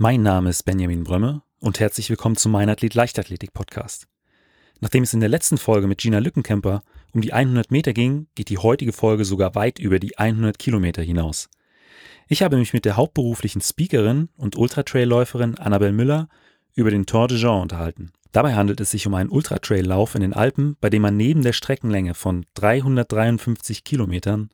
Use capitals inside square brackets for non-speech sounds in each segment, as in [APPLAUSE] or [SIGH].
Mein Name ist Benjamin Brömme und herzlich willkommen zum Mein Athlet Leichtathletik Podcast. Nachdem es in der letzten Folge mit Gina Lückenkämper um die 100 Meter ging, geht die heutige Folge sogar weit über die 100 Kilometer hinaus. Ich habe mich mit der hauptberuflichen Speakerin und Ultratrailläuferin Annabel Müller über den Tour de Jean unterhalten. Dabei handelt es sich um einen Ultratraillauf in den Alpen, bei dem man neben der Streckenlänge von 353 Kilometern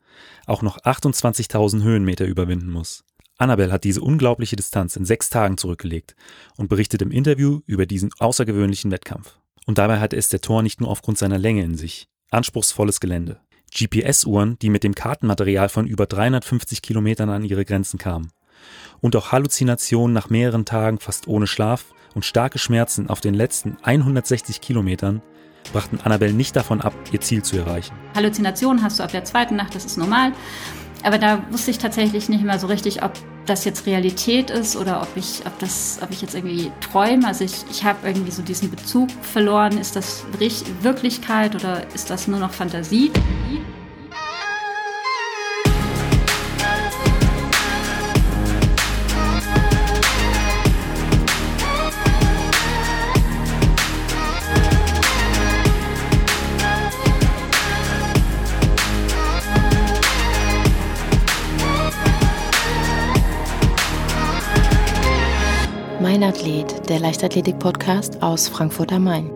auch noch 28.000 Höhenmeter überwinden muss. Annabel hat diese unglaubliche Distanz in sechs Tagen zurückgelegt und berichtet im Interview über diesen außergewöhnlichen Wettkampf. Und dabei hatte es der Tor nicht nur aufgrund seiner Länge in sich. Anspruchsvolles Gelände. GPS-Uhren, die mit dem Kartenmaterial von über 350 Kilometern an ihre Grenzen kamen. Und auch Halluzinationen nach mehreren Tagen fast ohne Schlaf und starke Schmerzen auf den letzten 160 Kilometern brachten Annabelle nicht davon ab, ihr Ziel zu erreichen. Halluzinationen hast du ab der zweiten Nacht, das ist normal. Aber da wusste ich tatsächlich nicht mehr so richtig, ob das jetzt Realität ist oder ob ich, ob das, ob ich jetzt irgendwie träume. Also ich, ich habe irgendwie so diesen Bezug verloren. Ist das Wirklichkeit oder ist das nur noch Fantasie? Mein Athlet, der Leichtathletik-Podcast aus Frankfurt am Main.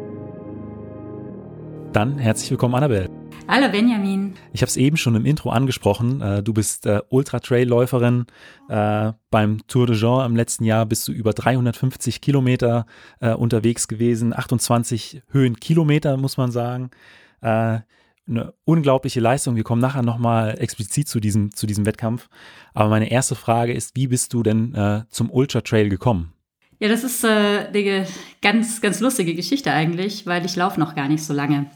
Dann herzlich willkommen, Annabelle. Hallo Benjamin. Ich habe es eben schon im Intro angesprochen. Äh, du bist äh, Ultra-Trail-Läuferin. Äh, beim Tour de Jean im letzten Jahr bist du über 350 Kilometer unterwegs gewesen, 28 Höhenkilometer, muss man sagen. eine unglaubliche Leistung. Wir kommen nachher nochmal explizit zu diesem, zu diesem Wettkampf. Aber meine erste Frage ist, wie bist du denn zum Ultra Trail gekommen? Ja, das ist äh, eine ganz, ganz lustige Geschichte eigentlich, weil ich laufe noch gar nicht so lange.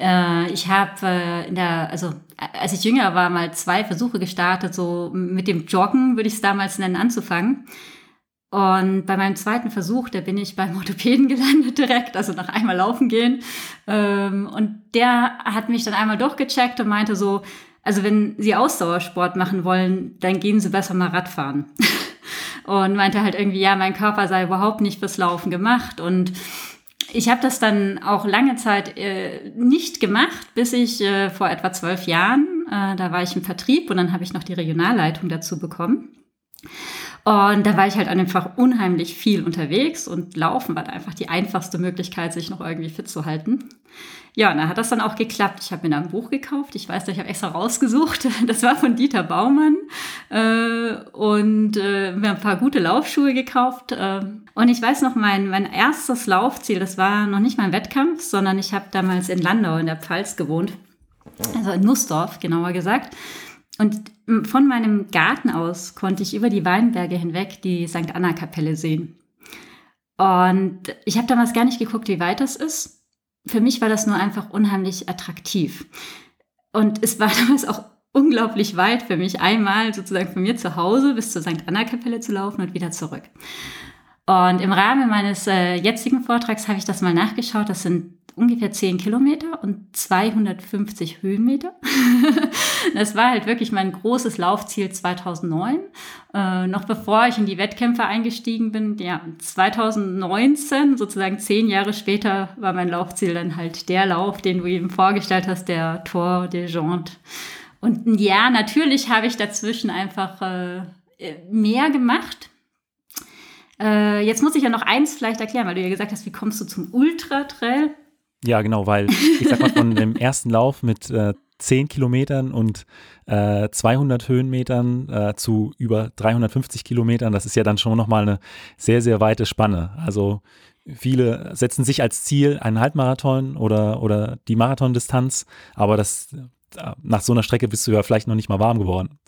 Äh, ich habe äh, in der, also als ich jünger war, mal zwei Versuche gestartet, so mit dem Joggen würde ich es damals nennen, anzufangen. Und bei meinem zweiten Versuch, da bin ich beim [LAUGHS] Orthopäden gelandet direkt, also nach einmal laufen gehen. Ähm, und der hat mich dann einmal durchgecheckt und meinte so, also wenn Sie Ausdauersport machen wollen, dann gehen Sie besser mal Radfahren. [LAUGHS] und meinte halt irgendwie, ja, mein Körper sei überhaupt nicht fürs Laufen gemacht und ich habe das dann auch lange Zeit äh, nicht gemacht, bis ich äh, vor etwa zwölf Jahren, äh, da war ich im Vertrieb und dann habe ich noch die Regionalleitung dazu bekommen. Und da war ich halt einfach unheimlich viel unterwegs und Laufen war da einfach die einfachste Möglichkeit, sich noch irgendwie fit zu halten. Ja, und da hat das dann auch geklappt. Ich habe mir da ein Buch gekauft. Ich weiß, ich habe extra rausgesucht. [LAUGHS] Das war von Dieter Baumann. Äh, und äh, mir ein paar gute Laufschuhe gekauft. Äh, und ich weiß noch, mein, mein erstes Laufziel, das war noch nicht mal ein Wettkampf, sondern ich habe damals in Landau in der Pfalz gewohnt. Also in Nussdorf, genauer gesagt. Und von meinem Garten aus konnte ich über die Weinberge hinweg die St. Anna-Kapelle sehen. Und ich habe damals gar nicht geguckt, wie weit das ist. Für mich war das nur einfach unheimlich attraktiv. Und es war [LAUGHS] damals auch unglaublich weit für mich, einmal sozusagen von mir zu Hause bis zur St. Anna-Kapelle zu laufen und wieder zurück. Und im Rahmen meines äh, jetzigen Vortrags habe ich das mal nachgeschaut. Das sind ungefähr 10 Kilometer und 250 Höhenmeter. [LAUGHS] das war halt wirklich mein großes Laufziel 2009. Äh, noch bevor ich in die Wettkämpfe eingestiegen bin, ja, 2019, sozusagen zehn Jahre später, war mein Laufziel dann halt der Lauf, den du eben vorgestellt hast, der Tour des Jantes. Und ja, natürlich habe ich dazwischen einfach äh, mehr gemacht. Äh, jetzt muss ich ja noch eins vielleicht erklären, weil du ja gesagt hast, wie kommst du zum Ultra-Trail? Ja, genau, weil ich sag mal, von dem [LAUGHS] ersten Lauf mit äh, 10 Kilometern und äh, 200 Höhenmetern äh, zu über 350 Kilometern, das ist ja dann schon nochmal eine sehr, sehr weite Spanne. Also viele setzen sich als Ziel einen Halbmarathon oder, oder die Marathondistanz, aber das, äh, nach so einer Strecke bist du ja vielleicht noch nicht mal warm geworden.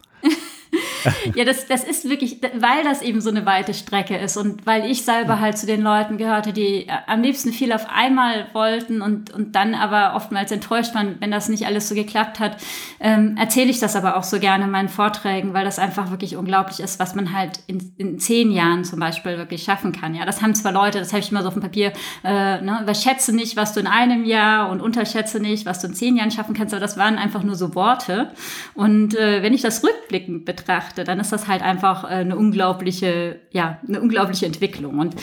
Ja, das, das ist wirklich, weil das eben so eine weite Strecke ist und weil ich selber halt zu den Leuten gehörte, die äh, am liebsten viel auf einmal wollten und, und dann aber oftmals enttäuscht waren, wenn das nicht alles so geklappt hat, ähm, erzähle ich das aber auch so gerne in meinen Vorträgen, weil das einfach wirklich unglaublich ist, was man halt in, in zehn Jahren zum Beispiel wirklich schaffen kann. Ja, das haben zwar Leute, das habe ich immer so auf dem Papier, äh, ne, überschätze nicht, was du in einem Jahr und unterschätze nicht, was du in zehn Jahren schaffen kannst, aber das waren einfach nur so Worte. Und äh, wenn ich das rückblickend betrachte, betrachte, dann ist das halt einfach äh, eine unglaubliche, ja, eine unglaubliche Entwicklung. Und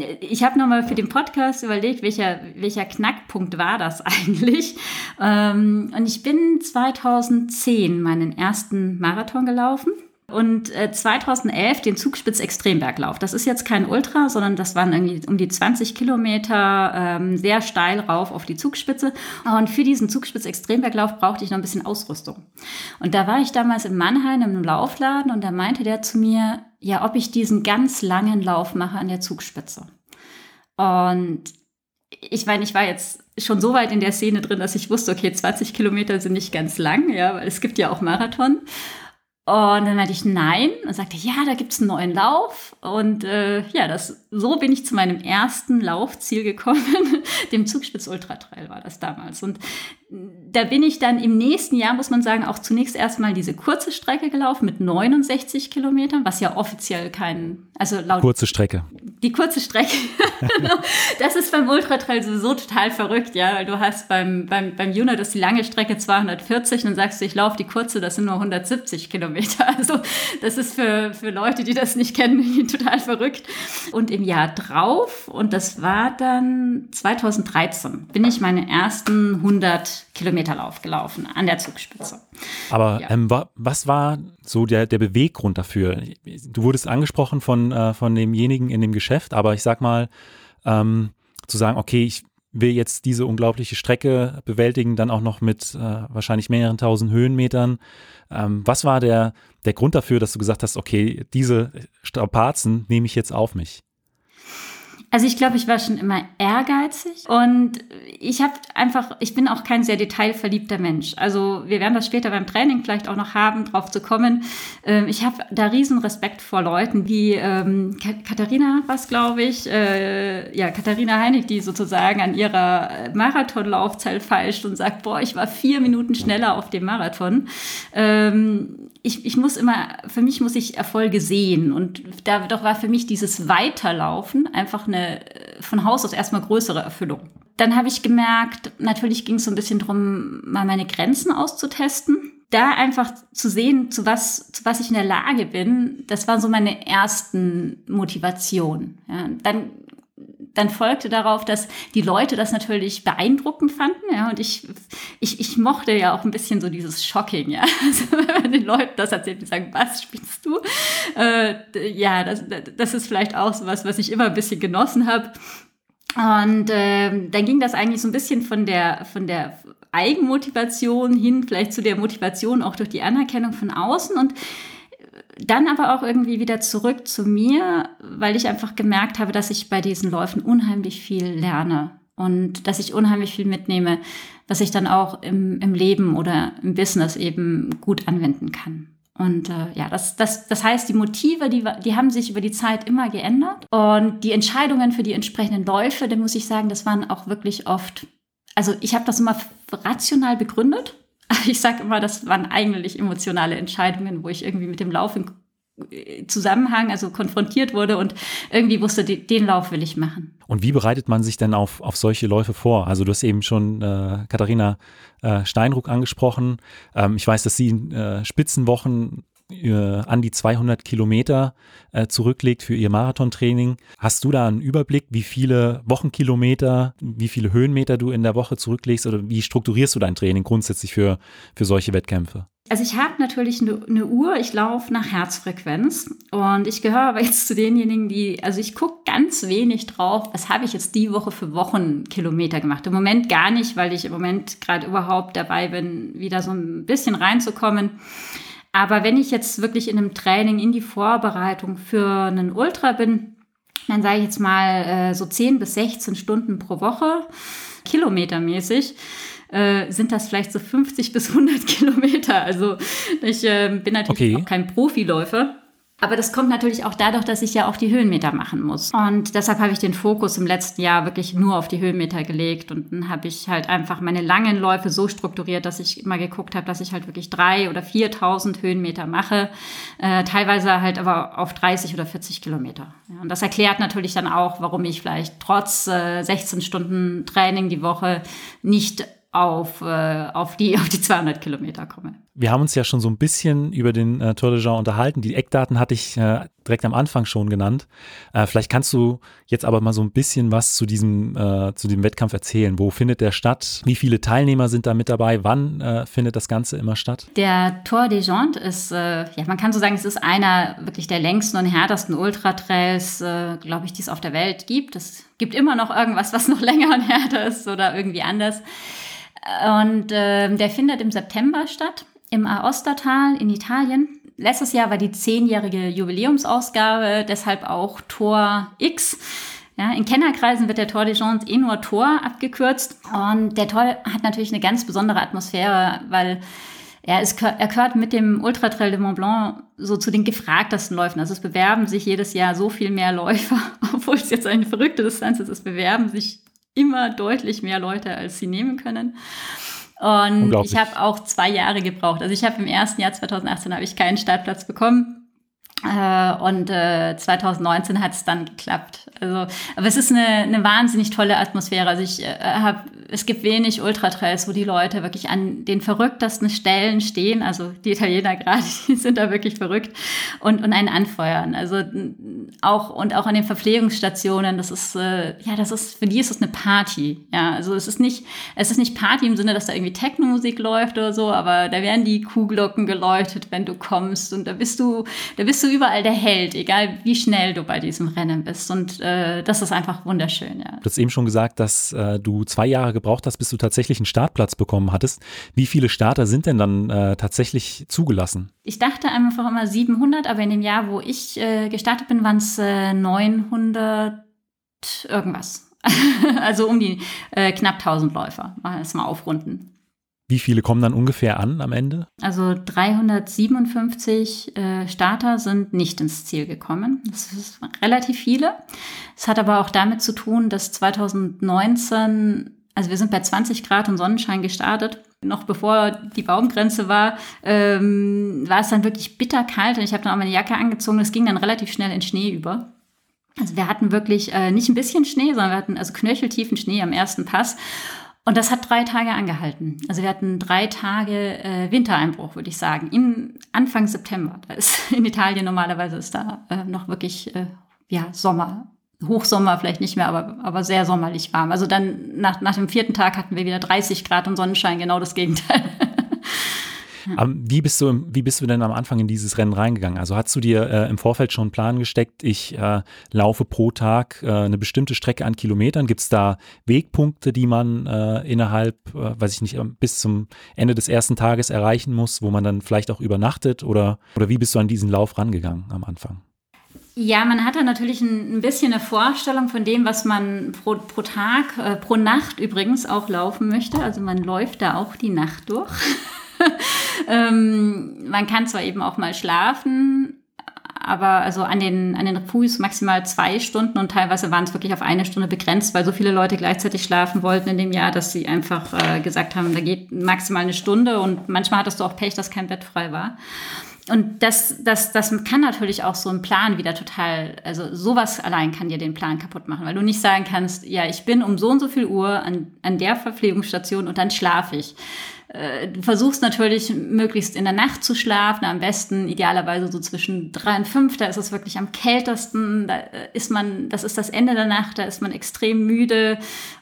äh, ich habe nochmal für den Podcast überlegt, welcher, welcher Knackpunkt war das [LAUGHS] eigentlich. Ähm, und ich bin 2010 meinen ersten Marathon gelaufen und äh, 2011 den Zugspitz Extremberglauf. Das ist jetzt kein Ultra, sondern das waren irgendwie um die 20 Kilometer ähm, sehr steil rauf auf die Zugspitze. Und für diesen Zugspitz Extremberglauf brauchte ich noch ein bisschen Ausrüstung. Und da war ich damals in Mannheim im Laufladen und da meinte der zu mir, ja, ob ich diesen ganz langen Lauf mache an der Zugspitze. Und ich meine, ich war jetzt schon so weit in der Szene drin, dass ich wusste, okay, 20 Kilometer sind nicht ganz lang, ja, weil es gibt ja auch Marathon. Und dann meinte ich nein und sagte, ja, da gibt's einen neuen Lauf. Und äh, ja, das, so bin ich zu meinem ersten Laufziel gekommen. [LAUGHS] Dem Zugspitz Ultra Trail war das damals. Und da bin ich dann im nächsten Jahr, muss man sagen, auch zunächst erstmal diese kurze Strecke gelaufen mit 69 Kilometern, was ja offiziell kein, also laut. Kurze Strecke. Die kurze Strecke. [LAUGHS] Das ist beim Ultratrail sowieso total verrückt, ja, weil du hast beim, beim, beim Juna, das ist die lange Strecke 240 und dann sagst du, ich laufe die kurze, das sind nur 170 Kilometer. Also, das ist für, für Leute, die das nicht kennen, [LAUGHS] total verrückt. Und im Jahr drauf, und das war dann 2013, bin ich meine ersten 100 Kilometerlauf gelaufen an der Zugspitze. Aber ja. ähm, was war so der, der Beweggrund dafür? Du wurdest angesprochen von, äh, von demjenigen in dem Geschäft, aber ich sag mal, ähm, zu sagen, okay, ich will jetzt diese unglaubliche Strecke bewältigen, dann auch noch mit äh, wahrscheinlich mehreren tausend Höhenmetern. Ähm, was war der, der Grund dafür, dass du gesagt hast, okay, diese Strapazen nehme ich jetzt auf mich? Also ich glaube, ich war schon immer ehrgeizig und ich habe einfach, ich bin auch kein sehr detailverliebter Mensch. Also wir werden das später beim Training vielleicht auch noch haben, drauf zu kommen. Ähm, ich habe da riesen Respekt vor Leuten wie ähm, Katharina, was glaube ich, äh, ja Katharina Heinig, die sozusagen an ihrer Marathonlaufzeit feilscht und sagt, boah, ich war vier Minuten schneller auf dem Marathon. Ähm, ich, ich muss immer, für mich muss ich Erfolge sehen. Und da doch war für mich dieses Weiterlaufen einfach eine von Haus aus erstmal größere Erfüllung. Dann habe ich gemerkt, natürlich ging es so ein bisschen drum, mal meine Grenzen auszutesten. Da einfach zu sehen, zu was, zu was ich in der Lage bin, das war so meine ersten Motivation. Ja, dann dann folgte darauf, dass die Leute das natürlich beeindruckend fanden, ja, und ich, ich, ich mochte ja auch ein bisschen so dieses Shocking, ja. [LAUGHS] Also wenn man den Leuten das erzählt, die sagen, was spielst du? Äh, ja, das, das ist vielleicht auch so was, was ich immer ein bisschen genossen habe. Und äh, dann ging das eigentlich so ein bisschen von der, von der Eigenmotivation hin, vielleicht zu der Motivation auch durch die Anerkennung von außen. Und dann aber auch irgendwie wieder zurück zu mir, weil ich einfach gemerkt habe, dass ich bei diesen Läufen unheimlich viel lerne und dass ich unheimlich viel mitnehme, was ich dann auch im, im Leben oder im Business eben gut anwenden kann. Und äh, ja, das, das, das heißt, die Motive, die, die haben sich über die Zeit immer geändert. Und die Entscheidungen für die entsprechenden Läufe, da muss ich sagen, das waren auch wirklich oft, also ich habe das immer rational begründet [LAUGHS] ich sage immer, das waren eigentlich emotionale Entscheidungen, wo ich irgendwie mit dem Lauf in Zusammenhang, also konfrontiert wurde und irgendwie wusste, den Lauf will ich machen. Und wie bereitet man sich denn auf, auf solche Läufe vor? Also du hast eben schon äh, Katharina äh, Steinruck angesprochen. Ähm, ich weiß, dass sie in äh, Spitzenwochen äh, an die 200 Kilometer äh, zurücklegt für ihr Marathontraining. Hast du da einen Überblick, wie viele Wochenkilometer, wie viele Höhenmeter du in der Woche zurücklegst oder wie strukturierst du dein Training grundsätzlich für, für solche Wettkämpfe? Also ich habe natürlich eine, eine Uhr, ich laufe nach Herzfrequenz und ich gehöre aber jetzt zu denjenigen, die, also ich gucke ganz wenig drauf, was habe ich jetzt die Woche für Wochenkilometer gemacht. Im Moment gar nicht, weil ich im Moment gerade überhaupt dabei bin, wieder so ein bisschen reinzukommen. Aber wenn ich jetzt wirklich in einem Training in die Vorbereitung für einen Ultra bin, dann sage ich jetzt mal äh, so 10 bis 16 Stunden pro Woche, kilometermäßig, äh, sind das vielleicht so 50 [LAUGHS] bis 100 Kilometer. Also ich äh, bin natürlich okay. auch kein Profiläufer. Aber das kommt natürlich auch dadurch, dass ich ja auch die Höhenmeter machen muss. Und deshalb habe ich den Fokus im letzten Jahr wirklich nur auf die Höhenmeter gelegt. Und dann habe ich halt einfach meine langen Läufe so strukturiert, dass ich immer geguckt habe, dass ich halt wirklich drei oder 4.000 Höhenmeter mache. Äh, teilweise halt aber auf 30 oder 40 Kilometer. Ja, und das erklärt natürlich dann auch, warum ich vielleicht trotz äh, 16 Stunden Training die Woche nicht auf, äh, auf, die, [LAUGHS] auf die 200 Kilometer komme. Wir haben uns ja schon so ein bisschen über den äh, Tour de Jean unterhalten. Die Eckdaten hatte ich äh, direkt am Anfang schon genannt. Äh, vielleicht kannst du jetzt aber mal so ein bisschen was zu diesem, äh, zu diesem Wettkampf erzählen. Wo findet der statt? Wie viele Teilnehmer sind da mit dabei? Wann äh, findet das Ganze immer statt? Der Tour de Jean ist, ja, man kann so sagen, es ist einer wirklich der längsten und härtesten Ultratrails, glaube ich, die es auf der Welt gibt. Es gibt immer noch irgendwas, was noch [LAUGHS] länger und härter ist oder irgendwie anders. Und äh, der findet im September statt im Aostatal in Italien. Letztes Jahr war die zehnjährige Jubiläumsausgabe, deshalb auch Tor X. Ja, in Kennerkreisen wird der Tor de Gens eh nur Tor abgekürzt. Und der Tor hat natürlich eine ganz besondere Atmosphäre, weil er, ist, er gehört mit dem Ultra Trail de Mont Blanc so zu den gefragtesten Läufen. Also es bewerben sich jedes Jahr so viel mehr Läufer, [LAUGHS] obwohl es jetzt eine verrückte Distanz ist. Es bewerben sich immer deutlich mehr Leute, als sie nehmen können. Und ich habe auch zwei Jahre gebraucht. Also ich habe im ersten Jahr 2018 habe ich keinen Startplatz bekommen. Äh, und äh, 2019 hat es dann geklappt. Also, aber es ist eine, eine wahnsinnig tolle Atmosphäre. Also ich äh, habe, es gibt wenig Ultratrails, wo die Leute wirklich an den verrücktesten Stellen stehen. Also die Italiener gerade, [LAUGHS] die sind da wirklich verrückt und und einen anfeuern. Also auch und auch an den Verpflegungsstationen. Das ist äh, ja, das ist für die ist es eine Party. Ja, also es ist nicht, es ist nicht Party im Sinne, dass da irgendwie Techno-Musik läuft oder so, aber da werden die Kuhglocken geläutet, wenn du kommst und da bist du, da bist du überall der Held, egal wie schnell du bei diesem Rennen bist. Und äh, das ist einfach wunderschön, ja. Du hast eben schon gesagt, dass äh, du zwei Jahre gebraucht hast, bis du tatsächlich einen Startplatz bekommen hattest. Wie viele Starter sind denn dann äh, tatsächlich zugelassen? Ich dachte einfach immer 700, aber in dem Jahr, wo ich äh, gestartet bin, waren es äh, 900 irgendwas. [LAUGHS] also um die äh, knapp 1000 Läufer. Mal erstmal aufrunden. Wie viele kommen dann ungefähr an am Ende? Also 357 äh, Starter sind nicht ins Ziel gekommen. Das ist relativ viele. Es hat aber auch damit zu tun, dass 2019, also wir sind bei 20 Grad und Sonnenschein gestartet. Noch bevor die Baumgrenze war, ähm, war es dann wirklich bitterkalt und ich habe dann auch meine Jacke angezogen. Es ging dann relativ schnell in Schnee über. Also wir hatten wirklich äh, nicht ein bisschen Schnee, sondern wir hatten also knöcheltiefen Schnee am ersten Pass. Und das hat drei Tage angehalten. Also wir hatten drei Tage äh, Wintereinbruch, würde ich sagen, im Anfang September. Da ist [LAUGHS] in Italien normalerweise ist da äh, noch wirklich äh, ja Sommer. Hochsommer vielleicht nicht mehr, aber, aber sehr sommerlich warm. Also dann nach, nach dem vierten Tag hatten wir wieder 30 Grad und Sonnenschein, genau das Gegenteil. [LAUGHS] Wie bist du, wie bist du denn am Anfang in dieses Rennen reingegangen? Also hast du dir äh, im Vorfeld schon einen Plan gesteckt, ich äh, laufe pro Tag äh, eine bestimmte Strecke an Kilometern? Gibt es da Wegpunkte, die man äh, innerhalb, äh, weiß ich nicht, bis zum Ende des ersten Tages erreichen muss, wo man dann vielleicht auch übernachtet? Oder, oder wie bist du an diesen Lauf rangegangen am Anfang? Ja, man hat da natürlich ein, ein, bisschen eine Vorstellung von dem, was man pro, pro Tag, äh, pro Nacht übrigens auch laufen möchte. Also man läuft da auch die Nacht durch. [LAUGHS] [LAUGHS] ähm, man kann zwar eben auch mal schlafen, aber also an den, an den Refugs maximal zwei Stunden und teilweise waren es wirklich auf eine Stunde begrenzt, weil so viele Leute gleichzeitig schlafen wollten in dem Jahr, dass sie einfach äh, gesagt haben, da geht maximal eine Stunde und manchmal hattest du auch Pech, dass kein Bett frei war. Und das, das, das kann natürlich auch so ein Plan wieder total, also sowas allein kann dir den Plan kaputt machen, weil du nicht sagen kannst, ja, ich bin um so und so viel Uhr an, an der Verpflegungsstation und dann schlafe ich äh, du versuchst natürlich möglichst in der Nacht zu schlafen, am besten idealerweise so zwischen drei und fünf, da ist es wirklich am kältesten, da ist man, das ist das Ende der Nacht, da ist man extrem müde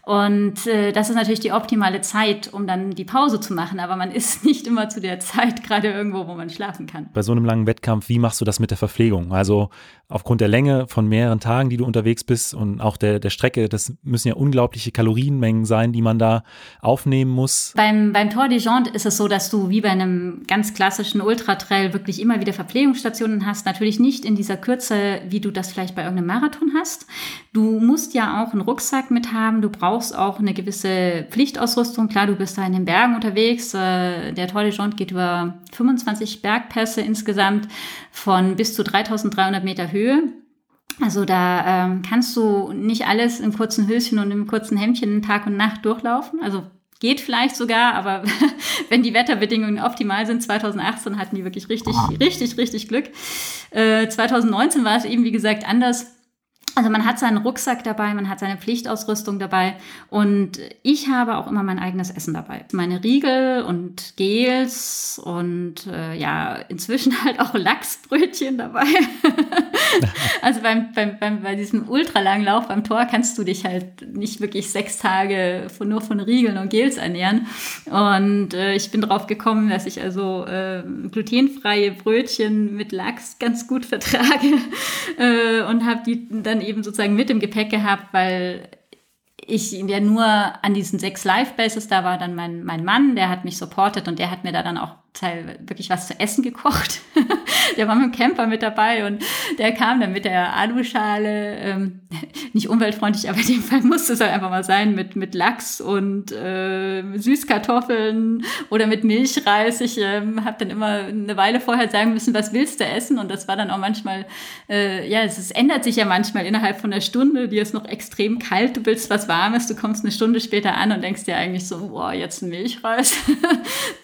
und äh, das ist natürlich die optimale Zeit, um dann die Pause zu machen, aber man [LAUGHS] ist nicht immer zu der Zeit gerade irgendwo, wo man schlafen kann. Bei so einem langen Wettkampf, wie machst du das mit der Verpflegung? Also aufgrund der Länge von mehreren Tagen, die du unterwegs bist und auch der, der Strecke, das müssen ja unglaubliche Kalorienmengen sein, die man da aufnehmen muss. Beim, beim Tour de Jean ist es so, dass du wie bei einem ganz klassischen Ultratrail wirklich immer wieder Verpflegungsstationen hast. Natürlich nicht in dieser Kürze, wie du das vielleicht bei irgendeinem Marathon hast. Du musst ja auch einen Rucksack mit haben. Du brauchst auch eine gewisse Pflichtausrüstung. Klar, du bist da in den Bergen unterwegs. Äh, der Tour de Jean geht über 25 Bergpässe insgesamt von bis zu 3300 Meter Höhe. Also da ähm, kannst du nicht alles im kurzen Höschen und im kurzen Hemdchen Tag und Nacht durchlaufen. Also geht vielleicht sogar, aber [LAUGHS] wenn die Wetterbedingungen optimal sind, 2018 hatten die wirklich richtig, richtig, richtig Glück. Äh, 2019 war es eben, wie gesagt, anders. Also man hat seinen Rucksack dabei, man hat seine Pflichtausrüstung dabei und ich habe auch immer mein eigenes Essen dabei. Meine Riegel und Gels und äh, ja, inzwischen [LAUGHS] halt auch Lachsbrötchen dabei. [LAUGHS] also beim, beim, beim, bei diesem ultralangen Lauf beim Tor kannst du dich halt nicht wirklich sechs Tage von, nur von Riegeln und Gels ernähren. Und äh, ich bin drauf gekommen, dass ich also äh, glutenfreie Brötchen mit Lachs ganz gut vertrage [LAUGHS] äh, und habe die dann eben sozusagen mit im Gepäck gehabt, weil ich ja nur an diesen sechs Live-Bases, da war dann mein, mein Mann, der hat mich supportet und der hat mir da dann auch Teil wirklich was zu essen gekocht. [LAUGHS] der war mit dem Camper mit dabei und der kam dann mit der Aluschale, ähm, [LAUGHS] nicht umweltfreundlich, aber in dem Fall musste es halt einfach mal sein, mit, mit Lachs und äh, Süßkartoffeln oder mit Milchreis. Ich ähm, habe dann immer eine Weile vorher sagen müssen, was willst du essen? Und das war dann auch manchmal, äh, ja, es, es ändert sich ja manchmal innerhalb von einer Stunde. Dir ist noch extrem kalt, du willst was Warmes, du kommst eine Stunde später an und denkst dir eigentlich so, boah, jetzt ein Milchreis.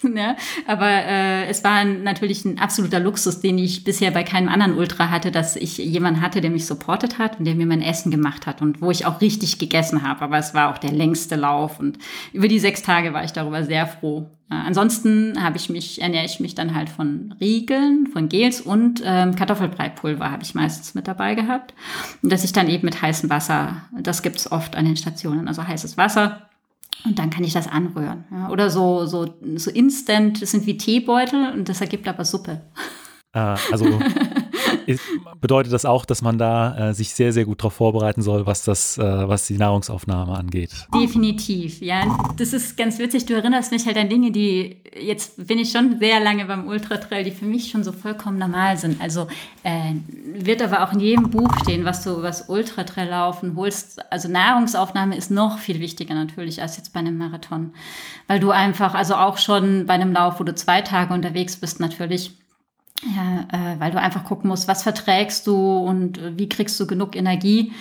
ja, [LAUGHS] aber äh, es war natürlich ein absoluter Luxus, den ich bisher bei keinem anderen Ultra hatte, dass ich jemanden hatte, der mich supportet hat und der mir mein Essen gemacht hat und wo ich auch richtig gegessen habe. Aber es war auch der längste Lauf und über die sechs Tage war ich darüber sehr froh. Äh, ansonsten habe ich mich, ernähre ich mich dann halt von Riegeln, von Gels und ähm, Kartoffelbreipulver habe ich meistens mit dabei gehabt. Und dass ich dann eben mit heißem Wasser, das gibt's oft an den Stationen, also heißes Wasser und dann kann ich das anrühren. Ja. Oder so, so, so instant, das sind wie Teebeutel und das ergibt aber Suppe. Äh, also [LAUGHS] bedeutet das auch, dass man da äh, sich sehr, sehr gut darauf vorbereiten soll, was das, äh, was die Nahrungsaufnahme angeht. Definitiv, ja. Das ist ganz witzig. Du erinnerst mich halt an Dinge, die jetzt bin ich schon sehr lange beim Ultratrail, die für mich schon so vollkommen normal sind. Also äh, wird aber auch in jedem Buch stehen, was du was Ultratrail laufen holst. Also Nahrungsaufnahme ist noch viel wichtiger natürlich als jetzt bei einem Marathon, weil du einfach, also auch schon bei einem Lauf, wo du zwei Tage unterwegs bist, natürlich ja, äh, weil du einfach gucken musst, was verträgst du und äh, wie kriegst du genug Energie.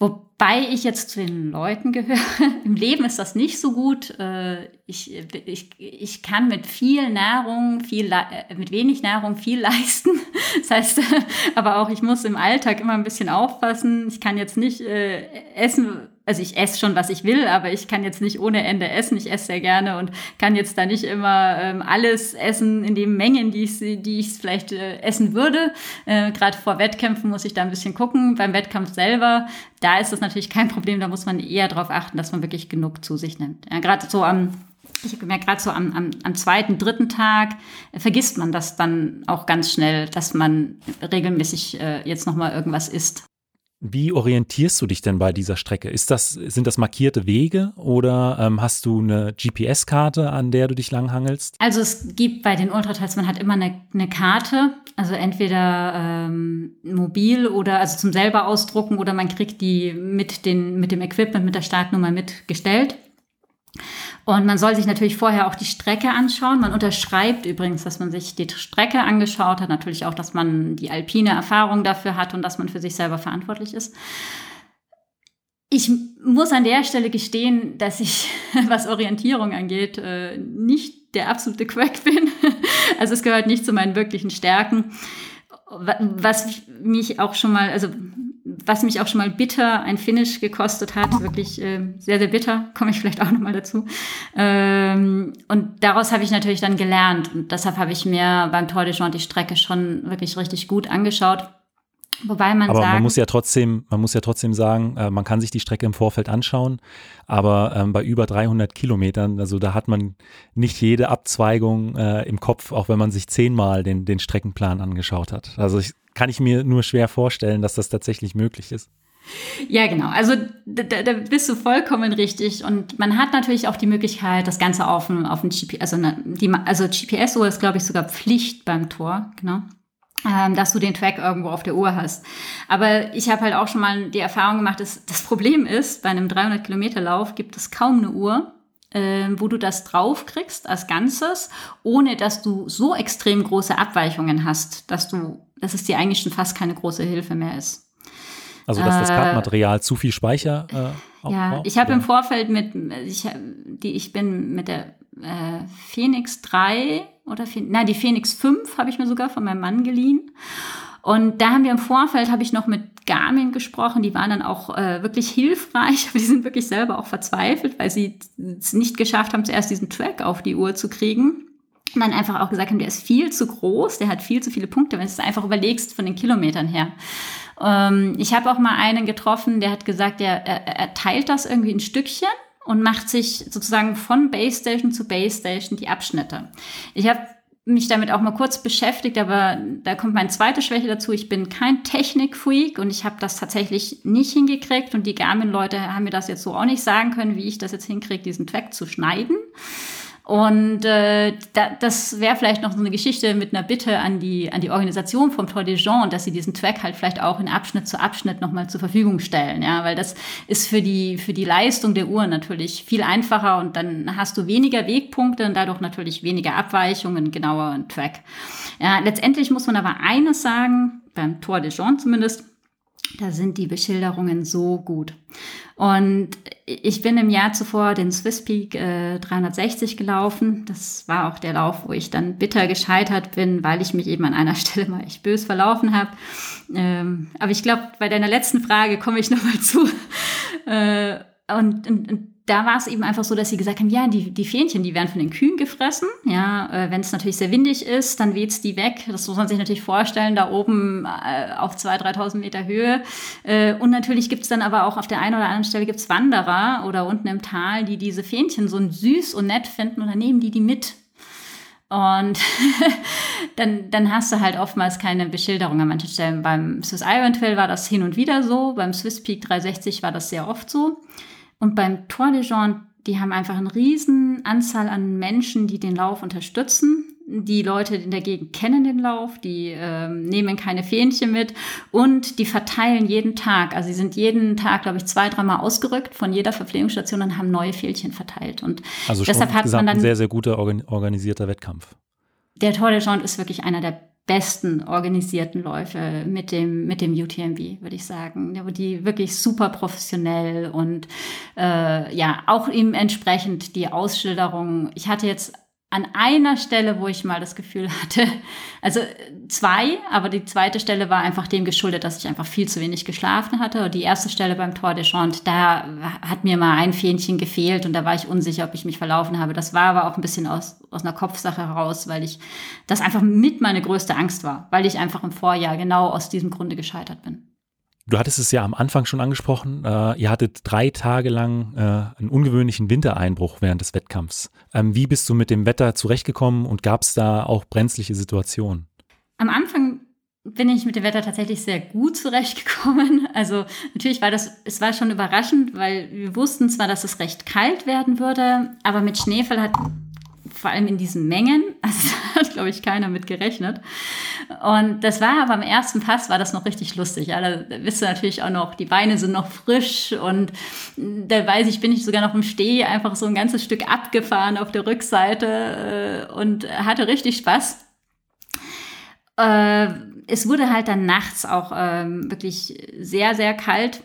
Wobei ich jetzt zu den Leuten gehöre. [LAUGHS] Im Leben ist das nicht so gut. Äh, ich, ich, ich kann mit viel Nahrung, viel, äh, mit wenig Nahrung viel [LAUGHS] leisten. Das heißt, [LAUGHS] aber auch ich muss im Alltag immer ein bisschen aufpassen. Ich kann jetzt nicht äh, essen, also ich esse schon, was ich will, aber ich kann jetzt nicht ohne Ende essen. Ich esse sehr gerne und kann jetzt da nicht immer ähm, alles essen in den Mengen, die ich, die ich vielleicht äh, essen würde. Äh, Gerade vor Wettkämpfen muss ich da ein bisschen gucken. Beim Wettkampf selber, da ist das natürlich kein Problem. Da muss man eher darauf achten, dass man wirklich genug zu sich nimmt. Ja, Gerade so am ich habe gemerkt, gerade so am, am, am zweiten, dritten Tag äh, vergisst man das dann auch ganz schnell, dass man regelmäßig äh, jetzt nochmal irgendwas isst. Wie orientierst du dich denn bei dieser Strecke? Ist das, sind das markierte Wege oder ähm, hast du eine GPS-Karte, an der du dich langhangelst? Also es gibt bei den Ultratrails, man hat immer eine, eine Karte, also entweder ähm, mobil oder also zum selber ausdrucken oder man kriegt die mit, den, mit dem Equipment, mit der Startnummer mitgestellt. Und man soll sich natürlich vorher auch die Strecke anschauen. Man unterschreibt übrigens, dass man sich die Strecke angeschaut hat, natürlich auch, dass man die alpine Erfahrung dafür hat und dass man für sich selber verantwortlich ist. Ich muss an der Stelle gestehen, dass ich, [LAUGHS] was Orientierung angeht, äh, nicht der absolute Quack bin. [LAUGHS] Also es gehört nicht zu meinen wirklichen Stärken. Was mich auch schon mal, also was mich auch schon mal bitter ein Finish gekostet hat, wirklich äh, sehr, sehr bitter, komme ich vielleicht auch nochmal dazu. Ähm, und daraus habe ich natürlich dann gelernt und deshalb habe ich mir beim Tour de Jean die Strecke schon wirklich richtig gut angeschaut. Wobei man aber sagen, man muss ja trotzdem, man muss ja trotzdem sagen, äh, man kann sich die Strecke im Vorfeld anschauen, aber ähm, bei über 300 Kilometern, also da hat man nicht jede Abzweigung äh, im Kopf, auch wenn man sich zehnmal den, den Streckenplan angeschaut hat. Also ich, kann ich mir nur schwer vorstellen, dass das tatsächlich möglich ist. Ja, genau. Also da, da bist du vollkommen richtig. Und man hat natürlich auch die Möglichkeit, das Ganze auf, auf ein GPS, also, also GPS-Uhr ist, glaube ich, sogar Pflicht beim Tor, genau. Ähm, dass du den Track irgendwo auf der Uhr hast. Aber ich habe halt auch schon mal die Erfahrung gemacht, dass das Problem ist, bei einem 300 Kilometer Lauf gibt es kaum eine Uhr, äh, wo du das draufkriegst als Ganzes, ohne dass du so extrem große Abweichungen hast, dass du dass es dir eigentlich schon fast keine große Hilfe mehr ist. Also dass das äh, Kartenmaterial zu viel Speicher äh, Ja, braucht, ich habe im Vorfeld mit, ich, die, ich bin mit der äh, Phoenix 3 oder, nein, die Phoenix 5 habe ich mir sogar von meinem Mann geliehen. Und da haben wir im Vorfeld, habe ich noch mit Garmin gesprochen, die waren dann auch äh, wirklich hilfreich, [LAUGHS] aber die sind wirklich selber auch verzweifelt, weil sie es nicht geschafft haben, zuerst diesen Track auf die Uhr zu kriegen. Dann einfach auch gesagt haben, der ist viel zu groß, der hat viel zu viele Punkte, wenn du es einfach überlegst von den Kilometern her. Ähm, ich habe auch mal einen getroffen, der hat gesagt, er, er, er teilt das irgendwie in Stückchen und macht sich sozusagen von Base Station zu Base Station die Abschnitte. Ich habe mich damit auch mal kurz beschäftigt, aber da kommt meine zweite Schwäche dazu. Ich bin kein Technikfreak und ich habe das tatsächlich nicht hingekriegt und die Garmin-Leute haben mir das jetzt so auch nicht sagen können, wie ich das jetzt hinkriege, diesen Track zu schneiden. Und äh, da, das wäre vielleicht noch so eine Geschichte mit einer Bitte an die, an die Organisation vom Tour de Jean, dass sie diesen Track halt vielleicht auch in Abschnitt zu Abschnitt nochmal zur Verfügung stellen. Ja, weil das ist für die, für die Leistung der Uhr natürlich viel einfacher und dann hast du weniger Wegpunkte und dadurch natürlich weniger Abweichungen, genauer Track. Ja, letztendlich muss man aber eines sagen, beim Tour de Jean zumindest, da sind die Beschilderungen so gut. Und ich bin im Jahr zuvor den Swiss Peak äh, 360 gelaufen. Das war auch der Lauf, wo ich dann bitter gescheitert bin, weil ich mich eben an einer [LAUGHS] Stelle mal echt bös verlaufen habe. Ähm, aber ich glaube, bei deiner letzten Frage komme ich nochmal zu. Äh, und, und, und da war es eben einfach so, dass sie gesagt haben, ja, die, die Fähnchen, die werden von den Kühen gefressen. Ja, äh, wenn es natürlich sehr windig ist, dann weht's die weg. Das muss man sich natürlich vorstellen, da oben äh, auf 2.000, 3.000 Meter Höhe. Äh, und natürlich gibt's dann aber auch auf der einen oder anderen Stelle gibt's Wanderer oder unten im Tal, die diese Fähnchen so süß und nett finden und dann nehmen die die mit. Und [LAUGHS] dann, dann hast du halt oftmals keine Beschilderung an manchen Stellen. Beim Swiss Iron Trail war das hin und wieder so, beim Swiss Peak 360 war das sehr oft so. Und beim Tour de Jean, die haben einfach eine riesen Anzahl an Menschen, die den Lauf unterstützen. Die Leute in der Gegend kennen den Lauf, die ähm, nehmen keine Fähnchen mit und die verteilen jeden Tag. Also sie sind jeden Tag, glaube ich, zwei, dreimal ausgerückt von jeder Verpflegungsstation und haben neue Fähnchen verteilt. Und also deshalb hat man dann ein sehr, sehr guter organisierter Wettkampf. Der Tour de Jean ist wirklich einer der besten organisierten Läufe mit dem, mit dem UTMB, würde ich sagen. Die wirklich super professionell und äh, ja, auch ihm entsprechend die Ausschilderung. Ich hatte jetzt an einer Stelle, wo ich mal das Gefühl hatte, also zwei, aber die zweite Stelle war einfach dem geschuldet, dass ich einfach viel zu wenig geschlafen hatte. Und die erste Stelle beim Tour de Chant, da hat mir mal ein Fähnchen gefehlt und da war ich unsicher, ob ich mich verlaufen habe. Das war aber auch ein bisschen aus, aus einer Kopfsache heraus, weil ich das einfach mit meine größte Angst war, weil ich einfach im Vorjahr genau aus diesem Grunde gescheitert bin. Du hattest es ja am Anfang schon angesprochen. Äh, ihr hattet drei Tage lang äh, einen ungewöhnlichen Wintereinbruch während des Wettkampfs. Ähm, wie bist du mit dem Wetter zurechtgekommen und gab es da auch brenzliche Situationen? Am Anfang bin ich mit dem Wetter tatsächlich sehr gut zurechtgekommen. [LAUGHS] Also natürlich war das, es war schon überraschend, weil wir wussten zwar, dass es recht kalt werden würde, aber mit Schneefall hat vor allem in diesen Mengen. [LAUGHS] Also hat, glaube ich, keiner mit gerechnet. Und das war aber am ersten Pass war das noch richtig lustig. Ja, da bist du natürlich auch noch, die Beine sind noch frisch und da weiß ich, bin ich sogar noch im Steh einfach so ein ganzes Stück abgefahren auf der Rückseite äh, und hatte richtig Spaß. Äh, es wurde halt dann nachts auch ähm, wirklich sehr, sehr kalt.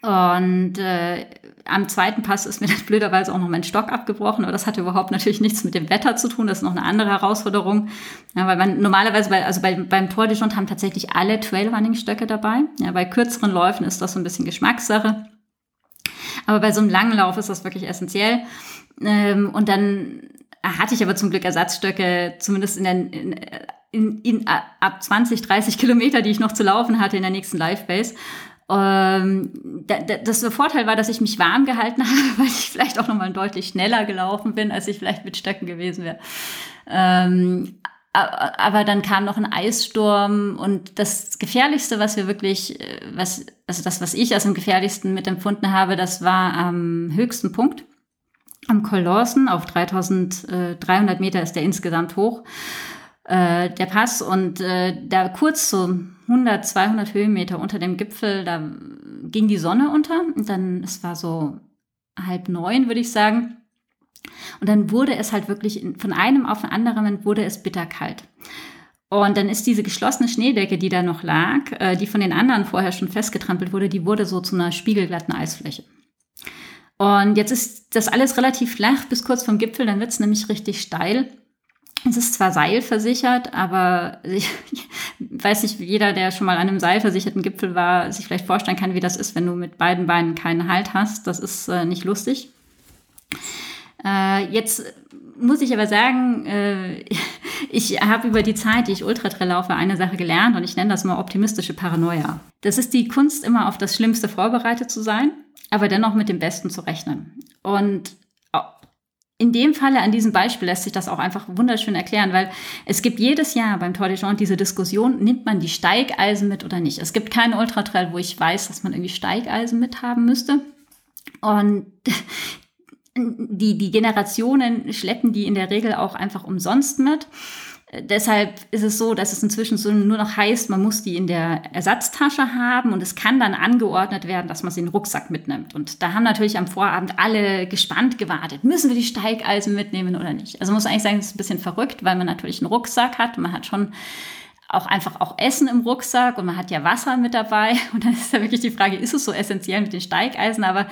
Und äh, am zweiten Pass ist mir [LAUGHS] dann blöderweise auch noch mein Stock abgebrochen, aber das hatte überhaupt natürlich nichts mit dem Wetter zu tun. Das ist noch eine andere Herausforderung. Ja, weil man normalerweise, bei, also bei, beim Tour de Jonte haben tatsächlich alle Trailrunning-Stöcke dabei. Ja, bei kürzeren Läufen ist das so ein bisschen Geschmackssache. Aber bei so einem langen Lauf ist das wirklich essentiell. Ähm, und dann hatte ich aber zum Glück Ersatzstöcke, zumindest in der, in, in, in, ab 20, 30 Kilometer, die ich noch zu laufen hatte in der nächsten Live-Base. Ähm, da, da, das Vorteil war, dass ich mich warm gehalten [LAUGHS] habe, weil ich vielleicht auch nochmal deutlich schneller gelaufen bin, als ich vielleicht mit Stöcken gewesen wäre. Ähm, aber dann kam noch ein Eissturm und das Gefährlichste, was wir wirklich, äh, was, also das, was ich als am gefährlichsten mitempfunden habe, das war am höchsten Punkt. Am Lawson auf 3300 Meter ist der insgesamt hoch äh, der Pass und äh, da kurz so 100, 200 Höhenmeter unter dem Gipfel, da ging die Sonne unter und dann, es war so halb neun, würde ich sagen. Und dann wurde es halt wirklich von einem auf den anderen wurde es bitterkalt. Und dann ist diese geschlossene Schneedecke, die da noch lag, äh, die von den anderen vorher schon festgetrampelt wurde, die wurde so zu einer spiegelglatten Eisfläche. Und jetzt ist das alles relativ flach bis kurz vom Gipfel, dann wird es nämlich richtig steil. Es ist zwar seilversichert, aber ich [LAUGHS] weiß nicht, jeder, der schon mal an einem seilversicherten Gipfel war, sich vielleicht vorstellen kann, wie das ist, wenn du mit beiden Beinen keinen Halt hast. Das ist äh, nicht lustig. Äh, jetzt muss ich aber sagen, äh, [LAUGHS] ich habe über die Zeit, die ich Ultratrail laufe, eine Sache gelernt und ich nenne das mal optimistische Paranoia. Das ist die Kunst, immer auf das Schlimmste vorbereitet zu sein, aber dennoch mit dem Besten zu rechnen. Und in dem Falle, an diesem Beispiel lässt sich das auch einfach wunderschön erklären, weil es gibt jedes Jahr beim Tour de France diese Diskussion, nimmt man die Steigeisen mit oder nicht. Es gibt keinen Ultratrail, wo ich weiß, dass man irgendwie Steigeisen mithaben müsste. Und [LAUGHS] die, die Generationen schleppen die in der Regel auch einfach umsonst mit. Deshalb ist es so, dass es inzwischen so nur noch heißt, man muss die in der Ersatztasche haben und es kann dann angeordnet werden, dass man sie in den Rucksack mitnimmt. Und da haben natürlich am Vorabend alle gespannt gewartet. Müssen wir die Steigeisen mitnehmen oder nicht? Also muss eigentlich sagen, es ist ein bisschen verrückt, weil man natürlich einen Rucksack hat. Man hat schon auch einfach auch Essen im Rucksack und man hat ja Wasser mit dabei. [LAUGHS] Und dann ist ja wirklich die Frage, ist es so essentiell mit den Steigeisen? Aber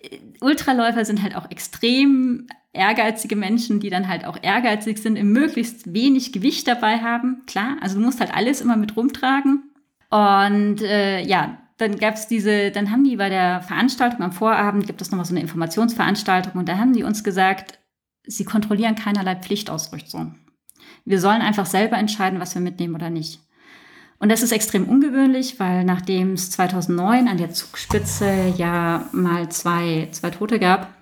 äh, Ultraläufer sind halt auch extrem ehrgeizige Menschen, die dann halt auch ehrgeizig sind, im möglichst wenig Gewicht dabei haben. Klar, also du musst halt alles immer mit rumtragen. Und äh, ja, dann gab es diese, dann haben die bei der Veranstaltung am Vorabend, gibt es nochmal so eine Informationsveranstaltung und da haben die uns gesagt, sie kontrollieren keinerlei Pflichtausrüstung. Wir sollen einfach selber entscheiden, was wir mitnehmen oder nicht. Und das ist extrem ungewöhnlich, weil nachdem es 2009 an der Zugspitze ja mal zwei, zwei Tote gab,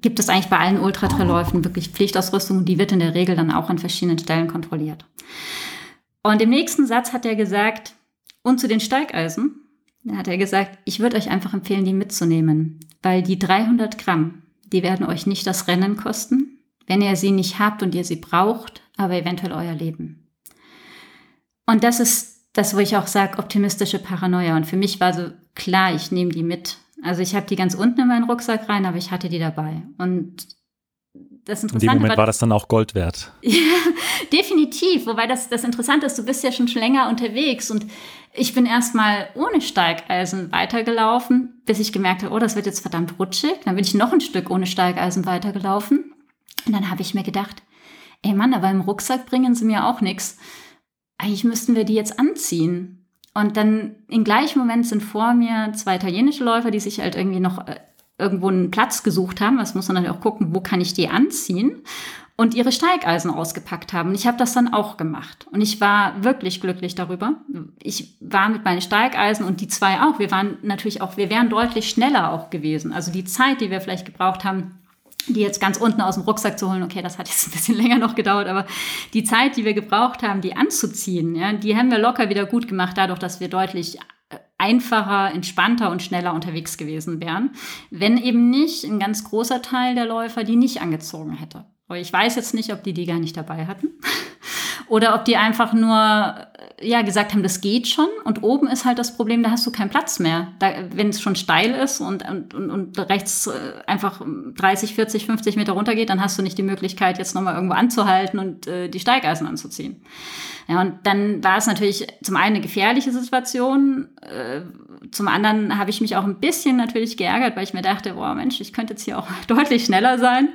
gibt es eigentlich bei allen Ultratrailläufen wirklich Pflichtausrüstung die wird in der Regel dann auch an verschiedenen Stellen kontrolliert. Und im nächsten Satz hat er gesagt, und zu den Steigeisen, da hat er gesagt, ich würde euch einfach empfehlen, die mitzunehmen, weil die 300 Gramm, die werden euch nicht das Rennen kosten, wenn ihr sie nicht habt und ihr sie braucht, aber eventuell euer Leben. Und das ist das, wo ich auch sage, optimistische Paranoia. Und für mich war so klar, ich nehme die mit. Also ich habe die ganz unten in meinen Rucksack rein, aber ich hatte die dabei. Und das Interessante in dem Moment war, war das dann auch Gold wert. [LAUGHS] ja, definitiv. Wobei das, das Interessante ist, du bist ja schon länger unterwegs und ich bin erstmal ohne Steigeisen weitergelaufen, bis ich gemerkt habe, oh, das wird jetzt verdammt rutschig. Dann bin ich noch ein Stück ohne Steigeisen weitergelaufen. Und dann habe ich mir gedacht, ey Mann, aber im Rucksack bringen sie mir auch nichts. Eigentlich müssten wir die jetzt anziehen. Und dann im gleichen Moment sind vor mir zwei italienische Läufer, die sich halt irgendwie noch äh, irgendwo einen Platz gesucht haben. Das muss man dann auch gucken, wo kann ich die anziehen und ihre Steigeisen ausgepackt haben. Und ich habe das dann auch gemacht. Und ich war wirklich glücklich darüber. Ich war mit meinen Steigeisen und die zwei auch. Wir waren natürlich auch, wir wären deutlich schneller auch gewesen. Also die Zeit, die wir vielleicht gebraucht haben, die jetzt ganz unten aus dem Rucksack zu holen, okay, das hat jetzt ein bisschen [LAUGHS] länger noch gedauert, aber die Zeit, die wir gebraucht haben, die anzuziehen, ja, die haben wir locker wieder gut gemacht, dadurch, dass wir deutlich äh, einfacher, entspannter und schneller unterwegs gewesen wären, wenn eben nicht ein ganz großer Teil der Läufer die nicht angezogen hätte. Ich weiß jetzt nicht, ob die die gar nicht dabei hatten [LAUGHS] oder ob die einfach nur ja gesagt haben, das geht schon und oben ist halt das Problem, da hast du keinen Platz mehr. wenn es schon steil ist und, und, und rechts äh, einfach 30, 40, 50 Meter runter geht, dann hast du nicht die Möglichkeit, jetzt nochmal irgendwo anzuhalten und äh, die Steigeisen anzuziehen. Ja, und dann war es natürlich zum einen eine gefährliche Situation, äh, zum anderen habe ich mich auch ein bisschen natürlich geärgert, weil ich mir dachte, boah Mensch, ich könnte jetzt hier auch [LAUGHS] deutlich schneller sein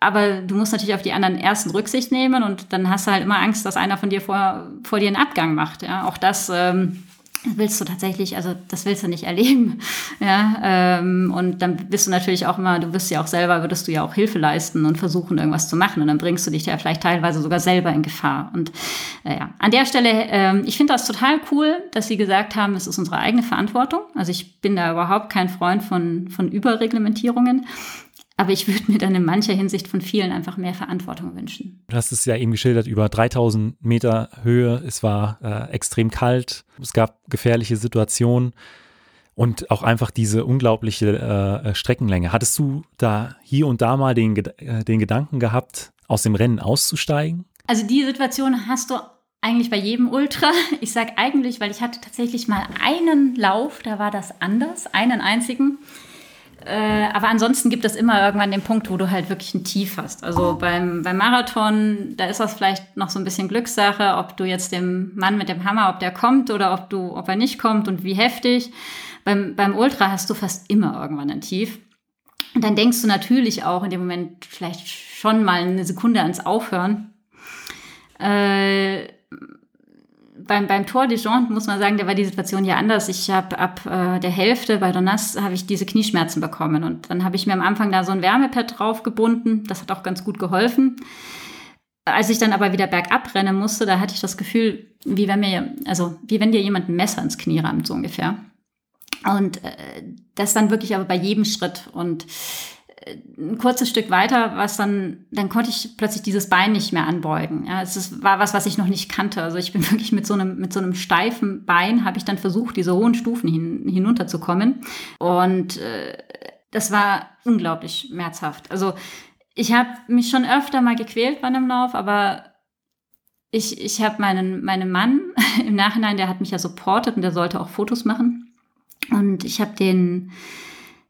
aber du musst natürlich auf die anderen ersten Rücksicht nehmen und dann hast du halt immer Angst, dass einer von dir vor, vor dir einen Abgang macht. Ja, auch das ähm, willst du tatsächlich, also das willst du nicht erleben. [LAUGHS] Ja, ähm, und dann bist du natürlich auch immer, du wirst ja auch selber, würdest du ja auch Hilfe leisten und versuchen, irgendwas zu machen. Und dann bringst du dich ja vielleicht teilweise sogar selber in Gefahr. Und äh, ja, an der Stelle, ähm, ich finde das total cool, dass sie gesagt haben, es ist unsere eigene Verantwortung. Also ich bin da überhaupt kein Freund von, von Überreglementierungen. Aber ich würde mir dann in mancher Hinsicht von vielen einfach mehr Verantwortung wünschen. Du hast es ja eben geschildert, über 3000 Meter Höhe. Es war äh, extrem kalt. Es gab gefährliche Situationen und auch einfach diese unglaubliche äh, Streckenlänge. Hattest du da hier und da mal den, äh, den Gedanken gehabt, aus dem Rennen auszusteigen? Also die Situation hast du eigentlich bei jedem Ultra. Ich sage eigentlich, weil ich hatte tatsächlich mal einen Lauf, da war das anders, einen einzigen. Äh, aber ansonsten gibt es immer irgendwann den Punkt, wo du halt wirklich ein Tief hast. Also beim, beim Marathon, da ist das vielleicht noch so ein bisschen Glückssache, ob du jetzt dem Mann mit dem Hammer, ob der kommt oder ob du, ob er nicht kommt und wie heftig. Beim, beim Ultra hast du fast immer irgendwann ein Tief. Und dann denkst du natürlich auch in dem Moment vielleicht schon mal eine Sekunde ans Aufhören. Äh, beim, beim Tor Jean muss man sagen, da war die Situation ja anders. Ich habe ab äh, der Hälfte bei Donas habe ich diese Knieschmerzen bekommen und dann habe ich mir am Anfang da so ein Wärmepad draufgebunden. Das hat auch ganz gut geholfen. Als ich dann aber wieder bergab rennen musste, da hatte ich das Gefühl, wie wenn mir, also wie wenn dir jemand ein Messer ins Knie rammt, so ungefähr. Und äh, das dann wirklich aber bei jedem Schritt. Und ein kurzes Stück weiter, was dann, dann konnte ich plötzlich dieses Bein nicht mehr anbeugen. Ja, es ist, war was, was ich noch nicht kannte. Also ich bin [LAUGHS] wirklich mit so einem, mit so einem steifen Bein habe ich dann versucht, diese hohen Stufen hin, hinunterzukommen. Und äh, das war unglaublich schmerzhaft. Also ich habe mich schon öfter mal gequält bei einem Lauf, aber ich, ich habe meinen, meinen Mann [LAUGHS] im Nachhinein, der hat mich ja supportet und der sollte auch Fotos machen. Und ich habe den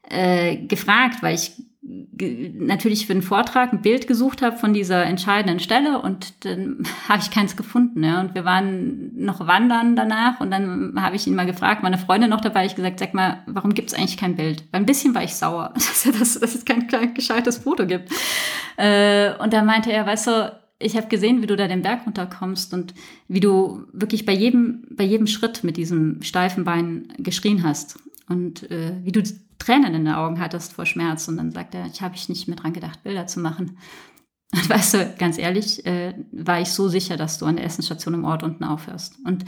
äh, gefragt, weil ich natürlich für den Vortrag ein Bild gesucht habe von dieser entscheidenden Stelle und dann [LAUGHS] habe ich keins gefunden. Ja. Und wir waren noch wandern danach und dann habe ich ihn mal gefragt, meine Freundin noch dabei, ich gesagt, sag mal, warum gibt es eigentlich kein Bild? Weil ein bisschen war ich sauer, [LAUGHS] dass, das, dass es kein, kein gescheites Foto gibt. Äh, und da meinte er, weißt du, ich habe gesehen, wie du da den Berg runterkommst und wie du wirklich bei jedem, bei jedem Schritt mit diesem steifen Bein geschrien hast. Und äh, wie du Tränen in den Augen hattest vor Schmerz. Und dann sagt er, ich habe ich nicht mehr dran gedacht, Bilder zu machen. Und [LAUGHS] weißt du, ganz ehrlich, äh, war ich so sicher, dass du an der Essensstation im Ort unten aufhörst. Und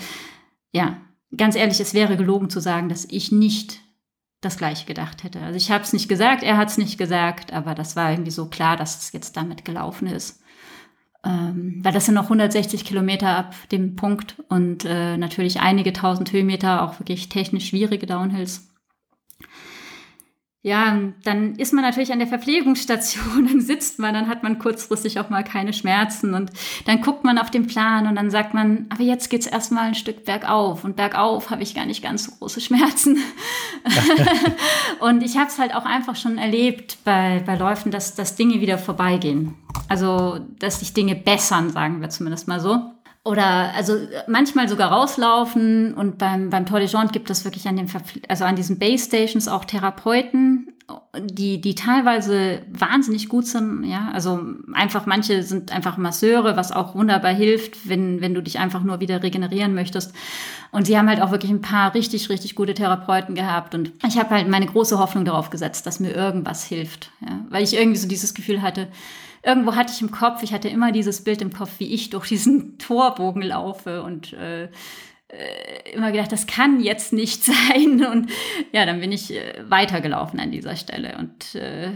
ja, ganz ehrlich, es wäre gelogen zu sagen, dass ich nicht das Gleiche gedacht hätte. Also ich habe es nicht gesagt, er hat es nicht gesagt, aber das war irgendwie so klar, dass es jetzt damit gelaufen ist. Ähm, weil das sind noch 160 Kilometer ab dem Punkt und äh, natürlich einige tausend Höhenmeter, auch wirklich technisch schwierige Downhills. Ja, dann ist man natürlich an der Verpflegungsstation, [LAUGHS] dann sitzt man, dann hat man kurzfristig auch mal keine Schmerzen und dann guckt man auf den Plan und dann sagt man, aber jetzt geht's erstmal ein Stück bergauf und bergauf habe ich gar nicht ganz so große Schmerzen. [LAUGHS] und ich habe es halt auch einfach schon erlebt bei, bei Läufen, dass, dass Dinge wieder vorbeigehen. Also, dass sich Dinge bessern, sagen wir zumindest mal so oder also manchmal sogar rauslaufen und beim, beim Tour de Jean gibt es wirklich an den also an diesen Base Stations auch Therapeuten, die, die teilweise wahnsinnig gut sind, ja, also einfach manche sind einfach Masseure, was auch wunderbar hilft, wenn, wenn du dich einfach nur wieder regenerieren möchtest. Und sie haben halt auch wirklich ein paar richtig, richtig gute Therapeuten gehabt. Und ich habe halt meine große Hoffnung darauf gesetzt, dass mir irgendwas hilft, ja, weil ich irgendwie so dieses Gefühl hatte, irgendwo hatte ich im Kopf, ich hatte immer dieses Bild im Kopf, wie ich durch diesen [LAUGHS] Torbogen laufe und äh, äh, immer gedacht, das kann jetzt nicht [LAUGHS] sein. Und ja, dann bin ich äh, weitergelaufen an dieser Stelle. Und äh,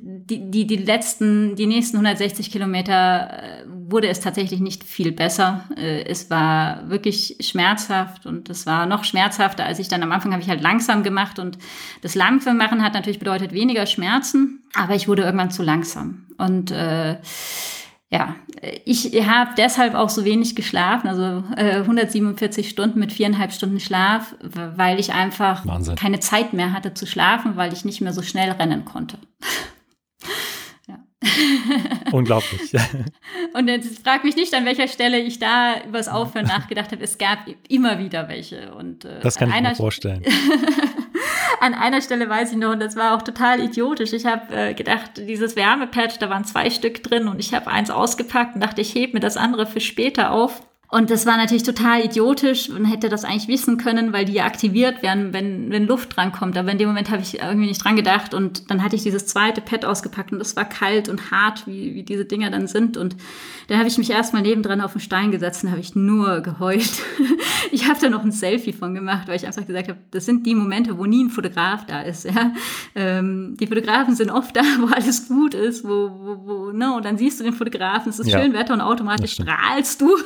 die, die, die letzten, die nächsten 160 Kilometer äh, wurde es tatsächlich nicht viel besser. Es war wirklich schmerzhaft und es war noch schmerzhafter, als ich dann am Anfang habe ich halt langsam gemacht. Und das langsam machen hat natürlich bedeutet weniger Schmerzen, aber ich wurde irgendwann zu langsam. Und äh, ja, ich habe deshalb auch so wenig geschlafen, also äh, 147 Stunden mit viereinhalb Stunden Schlaf, weil ich einfach Wahnsinn. keine Zeit mehr hatte zu schlafen, weil ich nicht mehr so schnell rennen konnte. [LAUGHS] Unglaublich. [LAUGHS] [LAUGHS] Und jetzt frag mich nicht, an welcher Stelle ich da über das Aufhören nachgedacht habe. Es gab immer wieder welche. Und, äh, das kann ich mir vorstellen. An einer Stelle weiß ich noch, und das war auch total idiotisch. Ich habe äh, gedacht, dieses Wärmepad, da waren zwei Stück drin und ich habe eins ausgepackt und dachte, ich hebe mir das andere für später auf. Und das war natürlich total idiotisch und hätte das eigentlich wissen können, weil die ja aktiviert werden, wenn, wenn Luft drankommt. Aber in dem Moment habe ich irgendwie nicht dran gedacht und dann hatte ich dieses zweite Pad ausgepackt und es war kalt und hart, wie, wie diese Dinger dann sind. Und da habe ich mich erstmal nebendran auf den Stein gesetzt und habe ich nur geheult. [LAUGHS] ich habe da noch ein Selfie von gemacht, weil ich einfach gesagt habe, das sind die Momente, wo nie ein Fotograf da ist. Ja? Ähm, die Fotografen sind oft [LAUGHS] da, wo alles gut ist, wo, wo, wo ne? und dann siehst du den Fotografen, es ist ja. schön Wetter und automatisch strahlst du.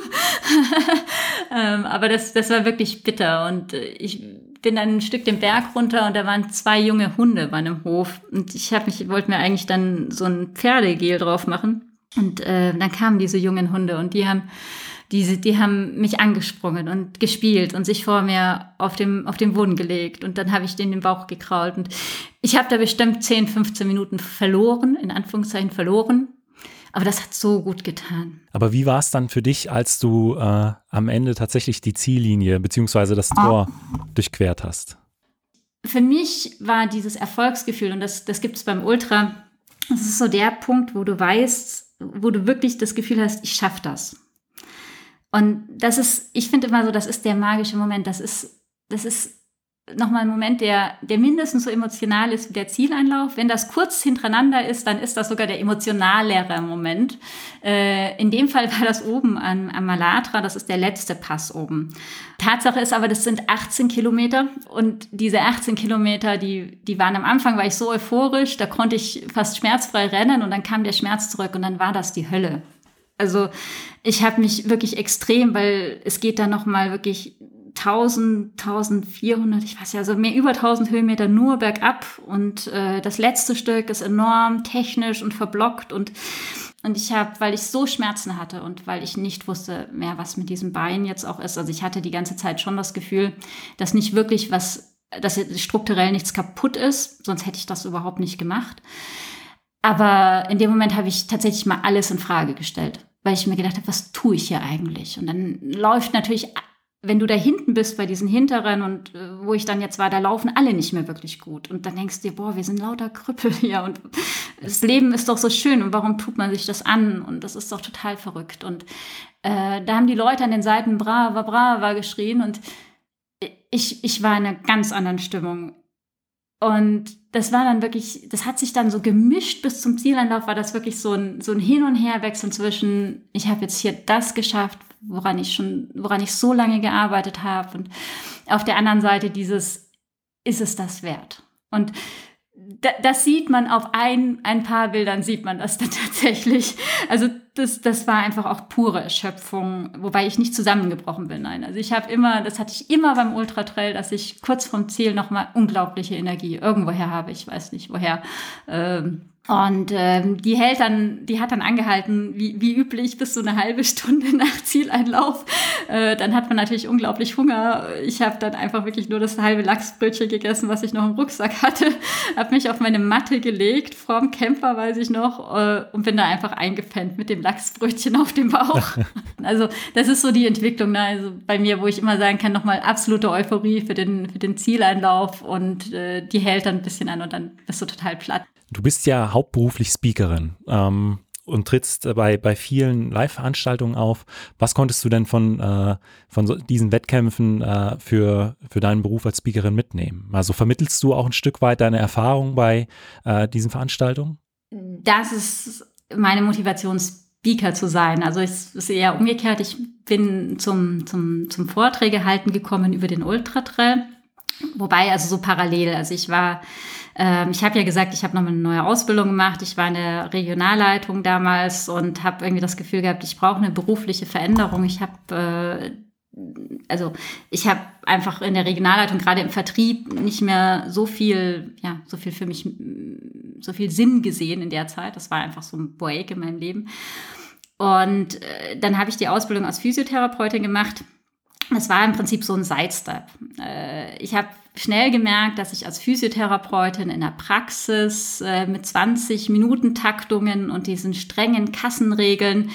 [LAUGHS] ähm, aber das, das war wirklich bitter. Und äh, ich bin dann ein Stück den Berg runter und da waren zwei junge Hunde bei einem Hof. Und ich habe mich, wollte mir eigentlich dann so ein Pferdegel drauf machen. Und äh, dann kamen diese jungen Hunde und die haben diese, die haben mich angesprungen und gespielt und sich vor mir auf dem, auf den Boden gelegt. Und dann habe ich den den Bauch gekrault. Und ich habe da bestimmt 10, 15 Minuten verloren, in Anführungszeichen verloren. Aber das hat so gut getan. Aber wie war es dann für dich, als du äh, am Ende tatsächlich die Ziellinie bzw. das Tor durchquert hast? Für mich war dieses Erfolgsgefühl, und das, das gibt es beim Ultra, das ist so der Punkt, wo du weißt, wo du wirklich das Gefühl hast, ich schaffe das. Und das ist, ich finde immer so, das ist der magische Moment. Das ist, das ist nochmal ein Moment, der, der mindestens so emotional ist wie der Zieleinlauf. Wenn das kurz hintereinander ist, dann ist das sogar der emotionalere Moment. Äh, in dem Fall war das oben am, am Malatra, das ist der letzte Pass oben. Tatsache ist aber, das sind 18 Kilometer und diese 18 Kilometer, die, die waren am Anfang, war ich so euphorisch, da konnte ich fast schmerzfrei rennen und dann kam der Schmerz zurück und dann war das die Hölle. Also ich habe mich wirklich extrem, weil es geht da nochmal wirklich 1000, 1400, ich weiß ja, also mehr über 1000 Höhenmeter nur bergab und äh, das letzte Stück ist enorm technisch und verblockt und und ich habe, weil ich so Schmerzen hatte und weil ich nicht wusste mehr, was mit diesem Bein jetzt auch ist. Also ich hatte die ganze Zeit schon das Gefühl, dass nicht wirklich was, dass strukturell nichts kaputt ist, sonst hätte ich das überhaupt nicht gemacht. Aber in dem Moment habe ich tatsächlich mal alles in Frage gestellt, weil ich mir gedacht habe, was tue ich hier eigentlich? Und dann läuft natürlich wenn du da hinten bist bei diesen hinteren und äh, wo ich dann jetzt war, da laufen alle nicht mehr wirklich gut. Und dann denkst du dir, boah, wir sind lauter Krüppel [LAUGHS] hier und das Leben ist doch so schön und warum tut man sich das an? Und das ist doch total verrückt. Und äh, da haben die Leute an den Seiten brava, brava geschrien und ich, ich war in einer ganz anderen Stimmung. Und das war dann wirklich, das hat sich dann so gemischt bis zum Zielanlauf, war das wirklich so ein, so ein Hin- und Herwechseln zwischen, ich habe jetzt hier das geschafft, woran ich schon, woran ich so lange gearbeitet habe. Und auf der anderen Seite dieses, ist es das wert? Und das sieht man auf ein, ein paar Bildern, sieht man das [LAUGHS] dann tatsächlich. Also das, das war einfach auch pure Erschöpfung, wobei ich nicht zusammengebrochen bin. Nein, also ich habe immer, das hatte ich immer beim Ultratrail, dass ich kurz vom Ziel nochmal unglaubliche Energie irgendwoher habe. Ich weiß nicht woher. Ähm, und ähm, die hält dann, die hat dann angehalten, wie, wie üblich, bis so eine halbe Stunde [LAUGHS] nach Zieleinlauf. Äh, dann hat man natürlich unglaublich Hunger. Ich habe dann einfach wirklich nur das halbe Lachsbrötchen gegessen, was ich noch im Rucksack hatte. [LAUGHS] habe mich auf meine Matte gelegt, vorm Camper, weiß ich noch, äh, und bin da einfach eingepennt mit dem Lachsbrötchen [LAUGHS] auf dem Bauch. also das ist so die Entwicklung ne? also bei mir, wo ich immer sagen kann, nochmal absolute Euphorie für den, für den Zieleinlauf und äh, die hält dann ein bisschen an und dann bist du total platt. Du bist ja hauptberuflich Speakerin ähm, und trittst bei, bei vielen Live-Veranstaltungen auf. Was konntest du denn von, äh, von so diesen Wettkämpfen äh, für, für deinen Beruf als Speakerin mitnehmen? Also vermittelst du auch ein Stück weit deine Erfahrung bei äh, diesen Veranstaltungen? Das ist meine Motivation, Speaker zu sein. Also es ist eher umgekehrt. Ich bin zum, zum, zum Vorträge halten gekommen über den Ultratrail. Wobei, also so parallel. Also ich war ähm, ich habe ja gesagt, ich habe noch eine neue Ausbildung gemacht. Ich war in der Regionalleitung damals und habe irgendwie das Gefühl gehabt, ich brauche eine berufliche Veränderung. Ich habe äh, also ich habe einfach in der Regionalleitung gerade im Vertrieb nicht mehr so viel, ja, so viel für mich, so viel Sinn gesehen in der Zeit. Das war einfach so ein Break in meinem Leben. Und äh, dann habe ich die Ausbildung als Physiotherapeutin gemacht. Das war im Prinzip so ein Sidestep. Äh, ich habe schnell gemerkt, dass ich als Physiotherapeutin in der Praxis äh, mit 20 Minuten Taktungen und diesen strengen Kassenregeln,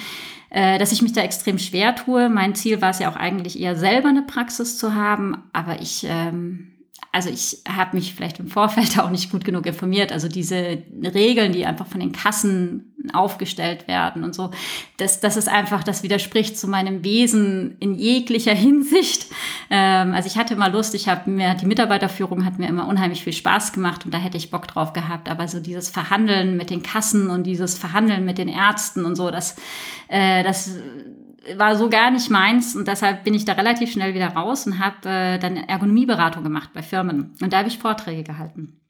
äh, dass ich mich da extrem schwer tue. Mein Ziel war es ja auch eigentlich eher selber eine Praxis zu haben, aber ich ähm, also ich habe mich vielleicht im Vorfeld [LAUGHS] auch nicht gut genug informiert. Also diese Regeln, die einfach von den Kassen aufgestellt werden und so, das, das ist einfach, das widerspricht zu meinem Wesen in jeglicher [LAUGHS] Hinsicht. Ähm, also ich hatte immer Lust, ich habe mir, die Mitarbeiterführung hat mir immer unheimlich viel Spaß gemacht und da hätte ich Bock drauf gehabt. Aber so dieses Verhandeln mit den Kassen und dieses Verhandeln mit den Ärzten und so, das, äh, das war so gar nicht meins und deshalb bin ich da relativ schnell wieder raus und habe äh, dann Ergonomieberatung gemacht bei Firmen und da habe ich Vorträge gehalten.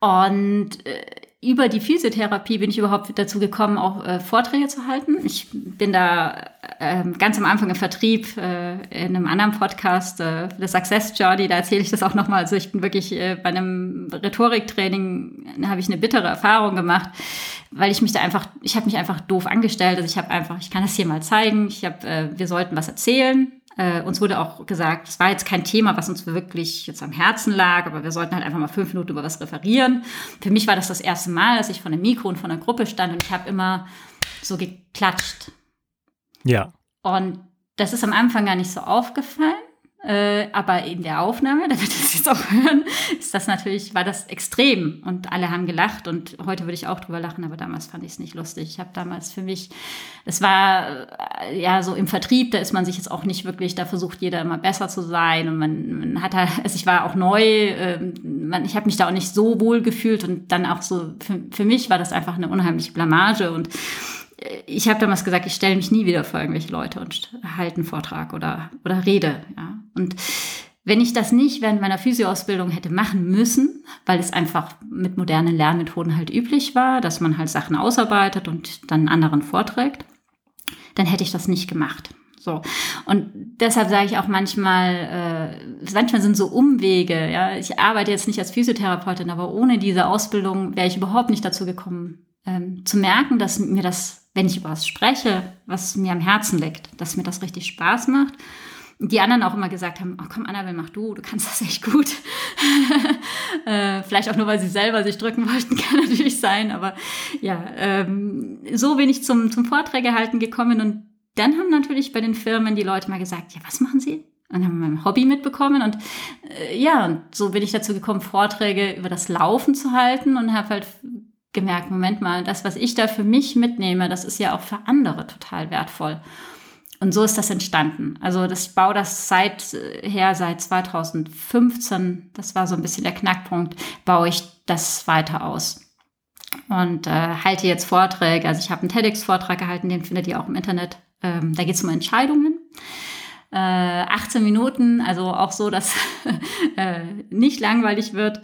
Und äh, über die Physiotherapie bin ich überhaupt dazu gekommen, auch äh, Vorträge zu halten. Ich bin da äh, ganz am Anfang im Vertrieb äh, in einem anderen Podcast, äh, The Success Journey, da erzähle ich das auch nochmal. Also ich bin wirklich äh, bei einem Rhetoriktraining, habe ich eine bittere Erfahrung gemacht, weil ich mich da einfach, ich habe mich einfach doof angestellt. Also ich habe einfach, ich kann das hier mal zeigen. Ich habe, äh, wir sollten was erzählen. Äh, uns wurde auch gesagt, es war jetzt kein Thema, was uns wirklich jetzt am Herzen lag, aber wir sollten halt einfach mal fünf Minuten über was referieren. Für mich war das das erste Mal, dass ich von einem Mikro und von einer Gruppe stand und ich habe immer so geklatscht. Ja. Und das ist am Anfang gar nicht so aufgefallen. Äh, aber in der Aufnahme, [LAUGHS] da wird es jetzt auch hören, ist das natürlich, war das extrem und alle haben gelacht und heute würde ich auch drüber lachen, aber damals fand ich es nicht lustig. Ich habe damals für mich, es war äh, ja so im Vertrieb, da ist man sich jetzt auch nicht wirklich, da versucht jeder immer besser zu sein und man, man hat halt, also ich war auch neu, äh, man, ich habe mich da auch nicht so wohl gefühlt und dann auch so, für, für mich war das einfach eine unheimliche Blamage und ich habe damals gesagt, ich stelle mich nie wieder vor irgendwelche Leute und halte einen Vortrag oder, oder rede. Ja. Und wenn ich das nicht während meiner Physioausbildung hätte machen müssen, weil es einfach mit modernen Lernmethoden halt üblich war, dass man halt Sachen ausarbeitet und dann anderen vorträgt, dann hätte ich das nicht gemacht. So. Und deshalb sage ich auch manchmal, äh, manchmal sind so Umwege, ja. Ich arbeite jetzt nicht als Physiotherapeutin, aber ohne diese Ausbildung wäre ich überhaupt nicht dazu gekommen, ähm, zu merken, dass mir das wenn ich über was spreche, was mir am Herzen liegt, dass mir das richtig Spaß macht. Die anderen auch immer gesagt haben, oh komm, Annabelle, mach du, du kannst das echt gut. [LAUGHS] äh, vielleicht auch nur, weil sie selber sich drücken [LAUGHS] wollten, kann natürlich sein. Aber ja, ähm, so bin ich zum, zum Vorträge halten gekommen. Und dann haben natürlich bei den Firmen die Leute mal gesagt, ja, was machen sie? Und haben mein Hobby mitbekommen. Und äh, ja, und so bin ich dazu gekommen, Vorträge über das Laufen zu halten und habe halt gemerkt, Moment mal, das, was ich da für mich mitnehme, das ist ja auch für andere total wertvoll. Und so ist das entstanden. Also das, ich baue das seither, seit 2015, das war so ein bisschen der Knackpunkt, baue ich das weiter aus. Und äh, halte jetzt Vorträge. Also ich habe einen TEDx-Vortrag gehalten, den findet ihr auch im Internet. Ähm, da geht es um Entscheidungen. Äh, 18 Minuten, also auch so, dass [LAUGHS] äh, nicht langweilig wird.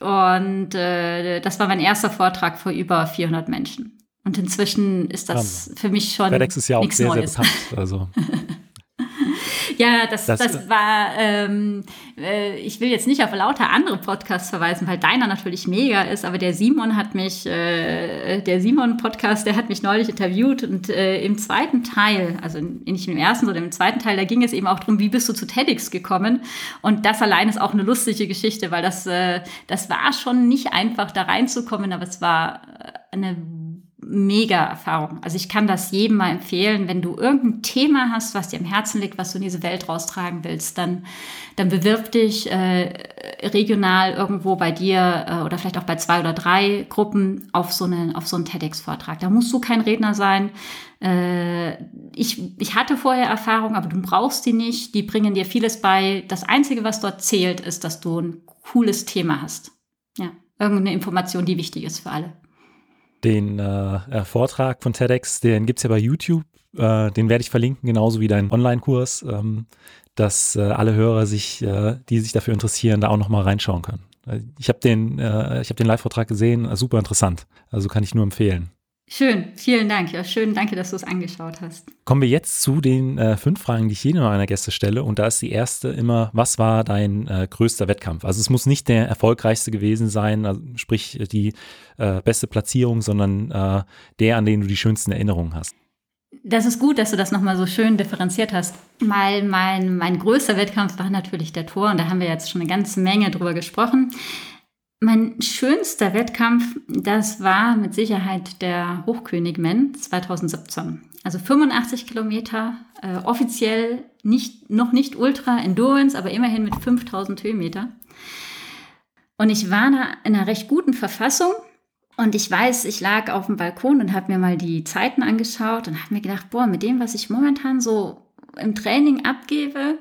Und äh, das war mein erster Vortrag vor über 400 Menschen. Und inzwischen ist das für mich schon. FedEx ist ja auch sehr, Neues. sehr bekannt. Also. [LAUGHS] Ja, das, das, das war, ähm, äh, ich will jetzt nicht auf lauter andere Podcasts verweisen, weil deiner natürlich mega ist, aber der Simon hat mich, äh, der Simon-Podcast, der hat mich neulich interviewt und äh, im zweiten Teil, also nicht im ersten, sondern im zweiten Teil, da ging es eben auch darum, wie bist du zu TEDx gekommen? Und das allein ist auch eine lustige Geschichte, weil das, äh, das war schon nicht einfach, da reinzukommen, aber es war eine mega Erfahrung. Also ich kann das jedem mal empfehlen, wenn du irgendein Thema hast, was dir am Herzen liegt, was du in diese Welt raustragen willst, dann, dann bewirb dich äh, regional irgendwo bei dir äh, oder vielleicht auch bei zwei oder drei Gruppen auf so, eine, auf so einen TEDx-Vortrag. Da musst du kein Redner sein. Äh, ich, ich hatte vorher Erfahrung, aber du brauchst die nicht. Die bringen dir vieles bei. Das Einzige, was dort zählt, ist, dass du ein cooles Thema hast. Ja, irgendeine Information, die wichtig ist für alle. Den äh, äh, Vortrag von TEDx, den gibt es ja bei YouTube. Äh, den werde ich verlinken, genauso wie deinen Online-Kurs, ähm, dass äh, alle Hörer sich, äh, die sich dafür interessieren, da auch nochmal reinschauen können. Äh, ich habe den, ich hab den Live-Vortrag gesehen, super interessant. Also kann ich nur empfehlen. Schön, vielen Dank. Ja, schön, danke, dass du es angeschaut hast. Kommen wir jetzt zu den äh, fünf Fragen, die ich jedem meiner Gäste stelle. Und da ist die erste immer, was war dein äh, größter Wettkampf? Also es muss nicht der erfolgreichste gewesen sein, also sprich die äh, beste Platzierung, sondern äh, der, an den du die schönsten Erinnerungen hast. Das ist gut, dass du das nochmal so schön differenziert hast. Mein, mein, mein größter Wettkampf war natürlich der Tor und da haben wir jetzt schon eine ganze Menge drüber gesprochen. Mein schönster Wettkampf, das war mit Sicherheit der Hochkönigmen 2017. Also 85 Kilometer, äh, offiziell nicht, noch nicht Ultra Endurance, aber immerhin mit 5000 Höhenmeter. Und ich war in einer recht guten Verfassung. Und ich weiß, ich lag auf dem Balkon und habe mir mal die Zeiten angeschaut und habe mir gedacht, boah, mit dem, was ich momentan so im Training abgebe,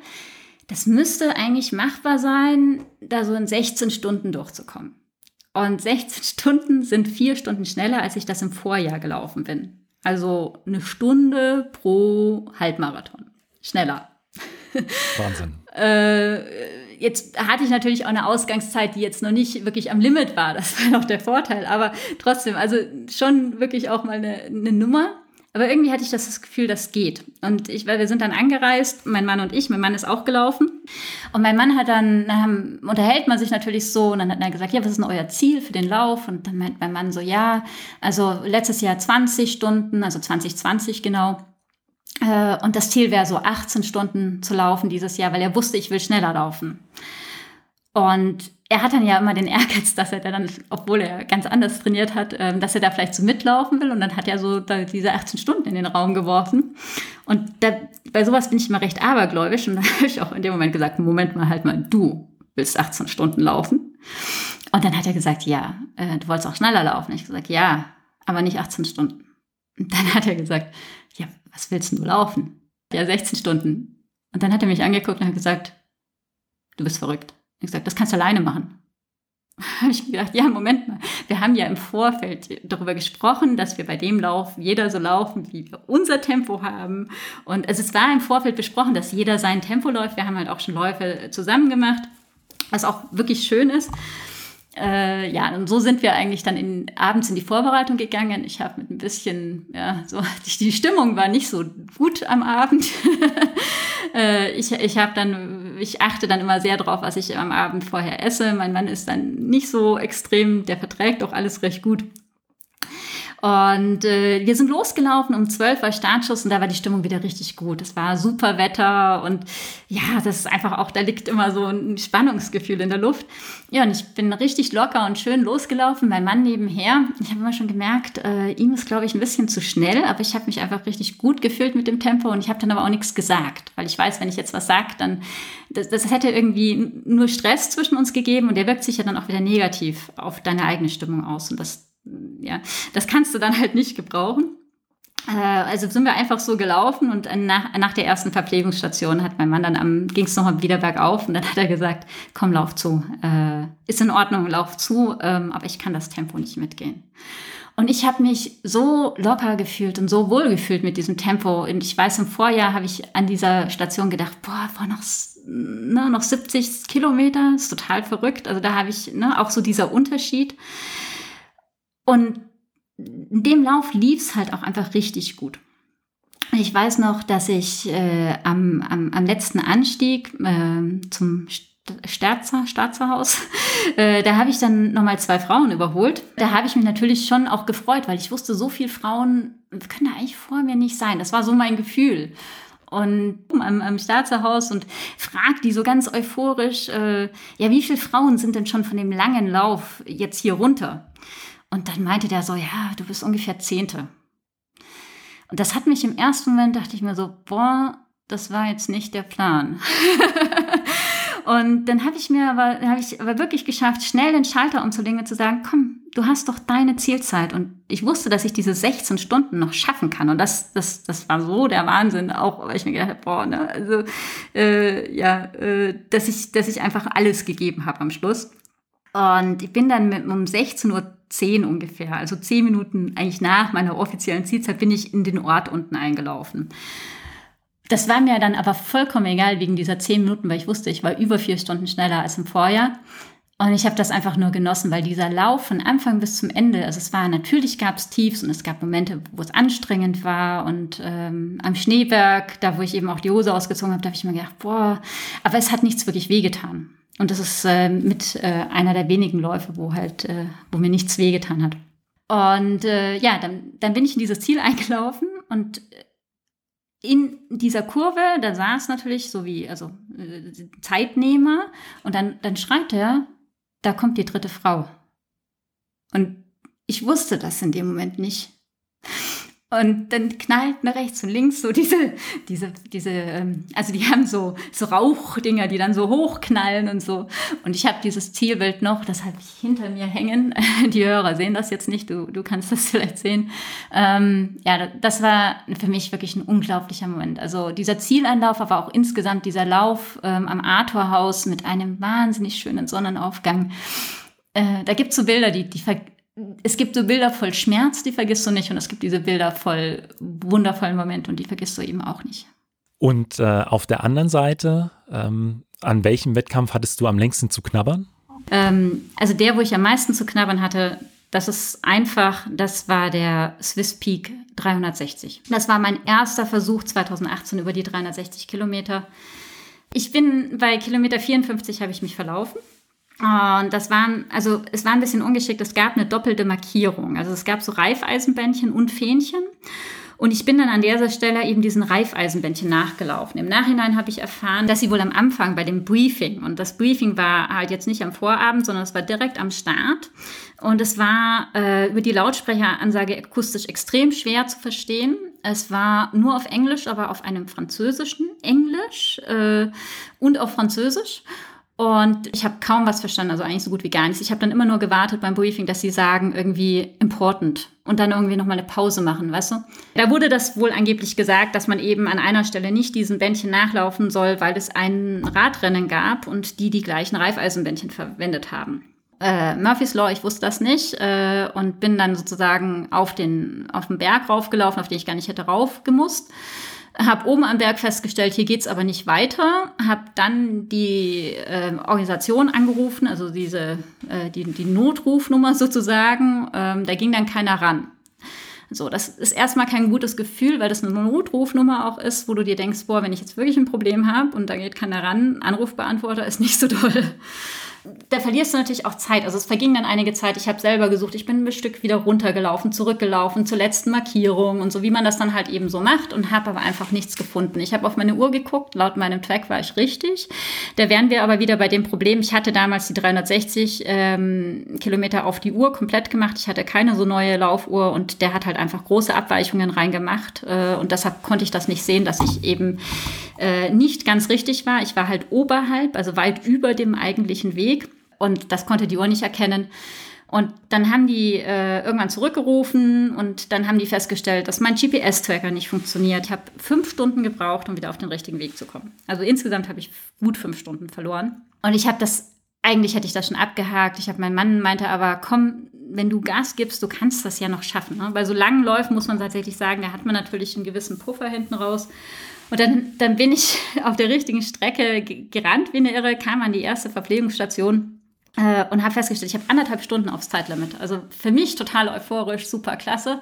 das müsste eigentlich machbar sein, da so in 16 Stunden durchzukommen. Und 16 [LAUGHS] Stunden sind vier Stunden schneller, als ich das im Vorjahr gelaufen bin. Also eine Stunde pro Halbmarathon. Schneller. [LAUGHS] Wahnsinn. äh, jetzt hatte ich natürlich auch eine Ausgangszeit, die jetzt noch nicht wirklich am Limit war. Das [LAUGHS] war noch der Vorteil. Aber trotzdem, also schon wirklich auch mal eine, eine Nummer. Aber irgendwie hatte ich das Gefühl, das geht. Und ich, weil wir sind dann angereist, mein Mann und ich, mein Mann ist auch gelaufen. Und mein Mann hat dann, dann unterhält man sich natürlich so und dann hat er gesagt, ja, was ist denn euer Ziel für den Lauf? Und dann meint mein Mann so, ja, also letztes Jahr 20 Stunden, also 2020 genau. Äh, und das Ziel wäre so 18 Stunden zu laufen dieses Jahr, weil er wusste, ich will schneller laufen. Und er hat dann ja immer den Ehrgeiz, dass er dann, obwohl er ganz anders trainiert hat, ähm, dass er da vielleicht so mitlaufen will. Und dann hat er so diese 18 Stunden in den Raum geworfen. Und da, bei sowas bin ich immer recht abergläubisch. Und [LAUGHS] da habe ich auch in dem Moment gesagt, Moment mal, halt mal, du willst 18 Stunden laufen. Und dann hat er gesagt, ja, äh, du wolltest auch schneller laufen. Ich gesagt, ja, aber nicht 18 Stunden. Und dann hat er gesagt, ja, was willst du laufen? Ja, 16 Stunden. Und dann hat er mich angeguckt und hat gesagt, du bist verrückt. Ich gesagt, das kannst du alleine machen. [LAUGHS] habe ich gedacht, ja, Moment mal. Wir haben ja im Vorfeld darüber gesprochen, dass wir bei dem Lauf jeder so laufen, wie wir unser Tempo haben. Und also es war im Vorfeld besprochen, dass jeder sein Tempo läuft. Wir haben halt auch schon Läufe zusammen gemacht, was auch wirklich schön ist. Äh, ja, und so sind wir eigentlich dann in, abends in die Vorbereitung gegangen. Ich habe mit ein bisschen, ja, so, die, [LAUGHS] die Stimmung war nicht so gut am Abend. [LAUGHS] äh, ich ich habe dann, ich achte dann immer sehr drauf, was ich am Abend vorher esse. Mein Mann ist dann nicht so extrem, der verträgt auch alles recht gut. Und äh, wir sind losgelaufen, um 12 war Startschuss und da war die Stimmung wieder richtig gut. Es war super Wetter und ja, das ist einfach auch, da liegt immer so ein Spannungsgefühl in der Luft. Ja, und ich bin richtig locker und schön losgelaufen. Mein Mann nebenher, ich habe immer schon gemerkt, äh, ihm ist, glaube ich, ein bisschen zu schnell, aber ich habe mich einfach richtig gut gefühlt mit dem Tempo und ich habe dann aber auch nichts gesagt, weil ich weiß, wenn ich jetzt was sage, dann das, das hätte irgendwie nur Stress zwischen uns gegeben und der wirkt sich ja dann auch wieder negativ auf deine eigene Stimmung aus und das ja, das kannst du dann halt nicht gebrauchen. Äh, also sind wir einfach so gelaufen und nach, nach der ersten Verpflegungsstation hat mein Mann dann am, ging es nochmal wieder bergauf und dann hat er gesagt, komm, lauf zu. Äh, ist in Ordnung, lauf zu, ähm, aber ich kann das Tempo nicht mitgehen. Und ich habe mich so locker gefühlt und so wohl gefühlt mit diesem Tempo. Und ich weiß, im Vorjahr habe ich an dieser Station gedacht, boah, vor noch, ne, noch 70 Kilometer, ist total verrückt. Also da habe ich ne, auch so dieser Unterschied. Und in dem Lauf lief es halt auch einfach richtig gut. Ich weiß noch, dass ich äh, am, am, am letzten Anstieg äh, zum Sterzer, Staatserhaus, [LAUGHS] äh, da habe ich dann nochmal zwei Frauen überholt. Da habe ich mich natürlich schon auch gefreut, weil ich wusste, so viele Frauen können da eigentlich vor mir nicht sein. Das war so mein Gefühl. Und am, am Staatserhaus und fragt die so ganz euphorisch, äh, ja, wie viele Frauen sind denn schon von dem langen Lauf jetzt hier runter? Und dann meinte der so, ja, du bist ungefähr Zehnte. Und das hat mich im ersten Moment, dachte ich mir so, boah, das war jetzt nicht der Plan. [LAUGHS] und dann habe ich mir aber, habe ich aber wirklich geschafft, schnell den Schalter umzulegen und zu sagen, komm, du hast doch deine Zielzeit. Und ich wusste, dass ich diese 16 Stunden noch schaffen kann. Und das, das, das war so der Wahnsinn, auch weil ich mir gedacht habe, boah, ne, also äh, ja, äh, dass ich, dass ich einfach alles gegeben habe am Schluss. Und ich bin dann mit, um 16.10 Uhr ungefähr, also zehn Minuten eigentlich nach meiner offiziellen Zielzeit, bin ich in den Ort unten eingelaufen. Das war mir dann aber vollkommen egal wegen dieser zehn Minuten, weil ich wusste, ich war über vier Stunden schneller als im Vorjahr. Und ich habe das einfach nur genossen, weil dieser Lauf von Anfang bis zum Ende, also es war natürlich gab es Tiefs und es gab Momente, wo es anstrengend war und ähm, am Schneeberg, da wo ich eben auch die Hose ausgezogen habe, da habe ich mir gedacht, boah, aber es hat nichts wirklich wehgetan. Und das ist äh, mit äh, einer der wenigen Läufe, wo halt, äh, wo mir nichts wehgetan hat. Und äh, ja, dann, dann bin ich in dieses Ziel [LAUGHS] eingelaufen und in dieser Kurve, da saß natürlich so wie, also äh, Zeitnehmer und dann, dann schreit er, da kommt die dritte Frau. Und ich wusste das in dem Moment nicht. Und dann knallt nach rechts und links so diese, diese, diese, ähm, also die haben so, so Rauchdinger, die dann so hochknallen und so. Und ich habe dieses Zielbild noch, das habe ich hinter mir hängen. [LAUGHS] Die Hörer sehen das jetzt nicht, du, du kannst das [LAUGHS] vielleicht sehen. Ähm, ja, das war für mich wirklich ein unglaublicher Moment. Also dieser Zieleinlauf, aber auch insgesamt dieser Lauf ähm, am Arthurhaus mit einem wahnsinnig schönen Sonnenaufgang. Äh, da gibt's so Bilder, die, die es gibt so Bilder voll Schmerz, die vergisst du nicht, und es gibt diese Bilder voll wundervollen Momente und die vergisst du eben auch nicht. Und äh, auf der anderen Seite, ähm, an welchem Wettkampf hattest du am längsten zu knabbern? Ähm, also der, wo ich am meisten zu knabbern hatte, das ist einfach, das war der Swiss Peak 360. Das war mein erster Versuch 2018 über die 360 Kilometer. Ich bin bei Kilometer 54 habe ich mich verlaufen. Und das waren, also es war ein bisschen ungeschickt, es gab eine doppelte Markierung. Also es gab so Reifeisenbändchen und Fähnchen. Und ich bin dann an dieser Stelle eben diesen Reifeisenbändchen nachgelaufen. Im Nachhinein habe ich erfahren, dass sie wohl am Anfang bei dem Briefing, und das Briefing war halt jetzt nicht am Vorabend, sondern es war direkt am Start. Und es war äh, über die Lautsprecheransage akustisch extrem schwer zu verstehen. Es war nur auf Englisch, aber auf einem französischen Englisch äh, und auf Französisch. Und ich habe kaum was verstanden, also eigentlich so gut wie gar nichts. Ich habe dann immer nur gewartet beim Briefing, dass sie sagen irgendwie important und dann irgendwie nochmal eine Pause machen, weißt du? Da wurde das wohl angeblich gesagt, dass man eben an einer Stelle nicht diesen Bändchen nachlaufen soll, weil es ein Radrennen gab und die die gleichen Reifeisenbändchen verwendet haben. Äh, Murphy's Law, ich wusste das nicht äh, und bin dann sozusagen auf den, auf den Berg raufgelaufen, auf den ich gar nicht hätte raufgemusst. Hab oben am Berg festgestellt, hier geht's aber nicht weiter. Hab dann die äh, Organisation angerufen, also diese äh, die, die Notrufnummer sozusagen. Ähm, da ging dann keiner ran. So, das ist erstmal kein gutes Gefühl, weil das eine Notrufnummer auch ist, wo du dir denkst, boah, wenn ich jetzt wirklich ein Problem habe und da geht keiner ran, Anrufbeantworter ist nicht so toll da verlierst du natürlich auch Zeit. Also es verging dann einige Zeit. Ich habe selber gesucht. Ich bin ein Stück wieder runtergelaufen, zurückgelaufen zur letzten Markierung und so, wie man das dann halt eben so macht und habe aber einfach nichts gefunden. Ich habe auf meine Uhr geguckt. Laut meinem Track war ich richtig. Da wären wir aber wieder bei dem Problem. Ich hatte damals die 360 ähm, Kilometer auf die Uhr komplett gemacht. Ich hatte keine so neue Laufuhr und der hat halt einfach große Abweichungen reingemacht äh, und deshalb konnte ich das nicht sehen, dass ich eben äh, nicht ganz richtig war. Ich war halt oberhalb, also weit über dem eigentlichen Weg. Und das konnte die Uhr nicht erkennen. Und dann haben die äh, irgendwann zurückgerufen und dann haben die festgestellt, dass mein GPS-Tracker nicht funktioniert. Ich habe fünf Stunden gebraucht, um wieder auf den richtigen Weg zu kommen. Also insgesamt habe ich gut fünf Stunden verloren. Und ich habe das, eigentlich hätte ich das schon abgehakt. Ich habe, mein Mann meinte aber, komm, wenn du Gas gibst, du kannst das ja noch schaffen. Ne? Bei so langen Läufen muss man tatsächlich sagen, da hat man natürlich einen gewissen Puffer hinten raus. Und dann, dann bin ich [LAUGHS] auf der richtigen Strecke gerannt wie eine Irre, kam an die erste Verpflegungsstation äh, und habe festgestellt, ich habe anderthalb Stunden aufs Zeitlimit. Also für mich total euphorisch, super klasse.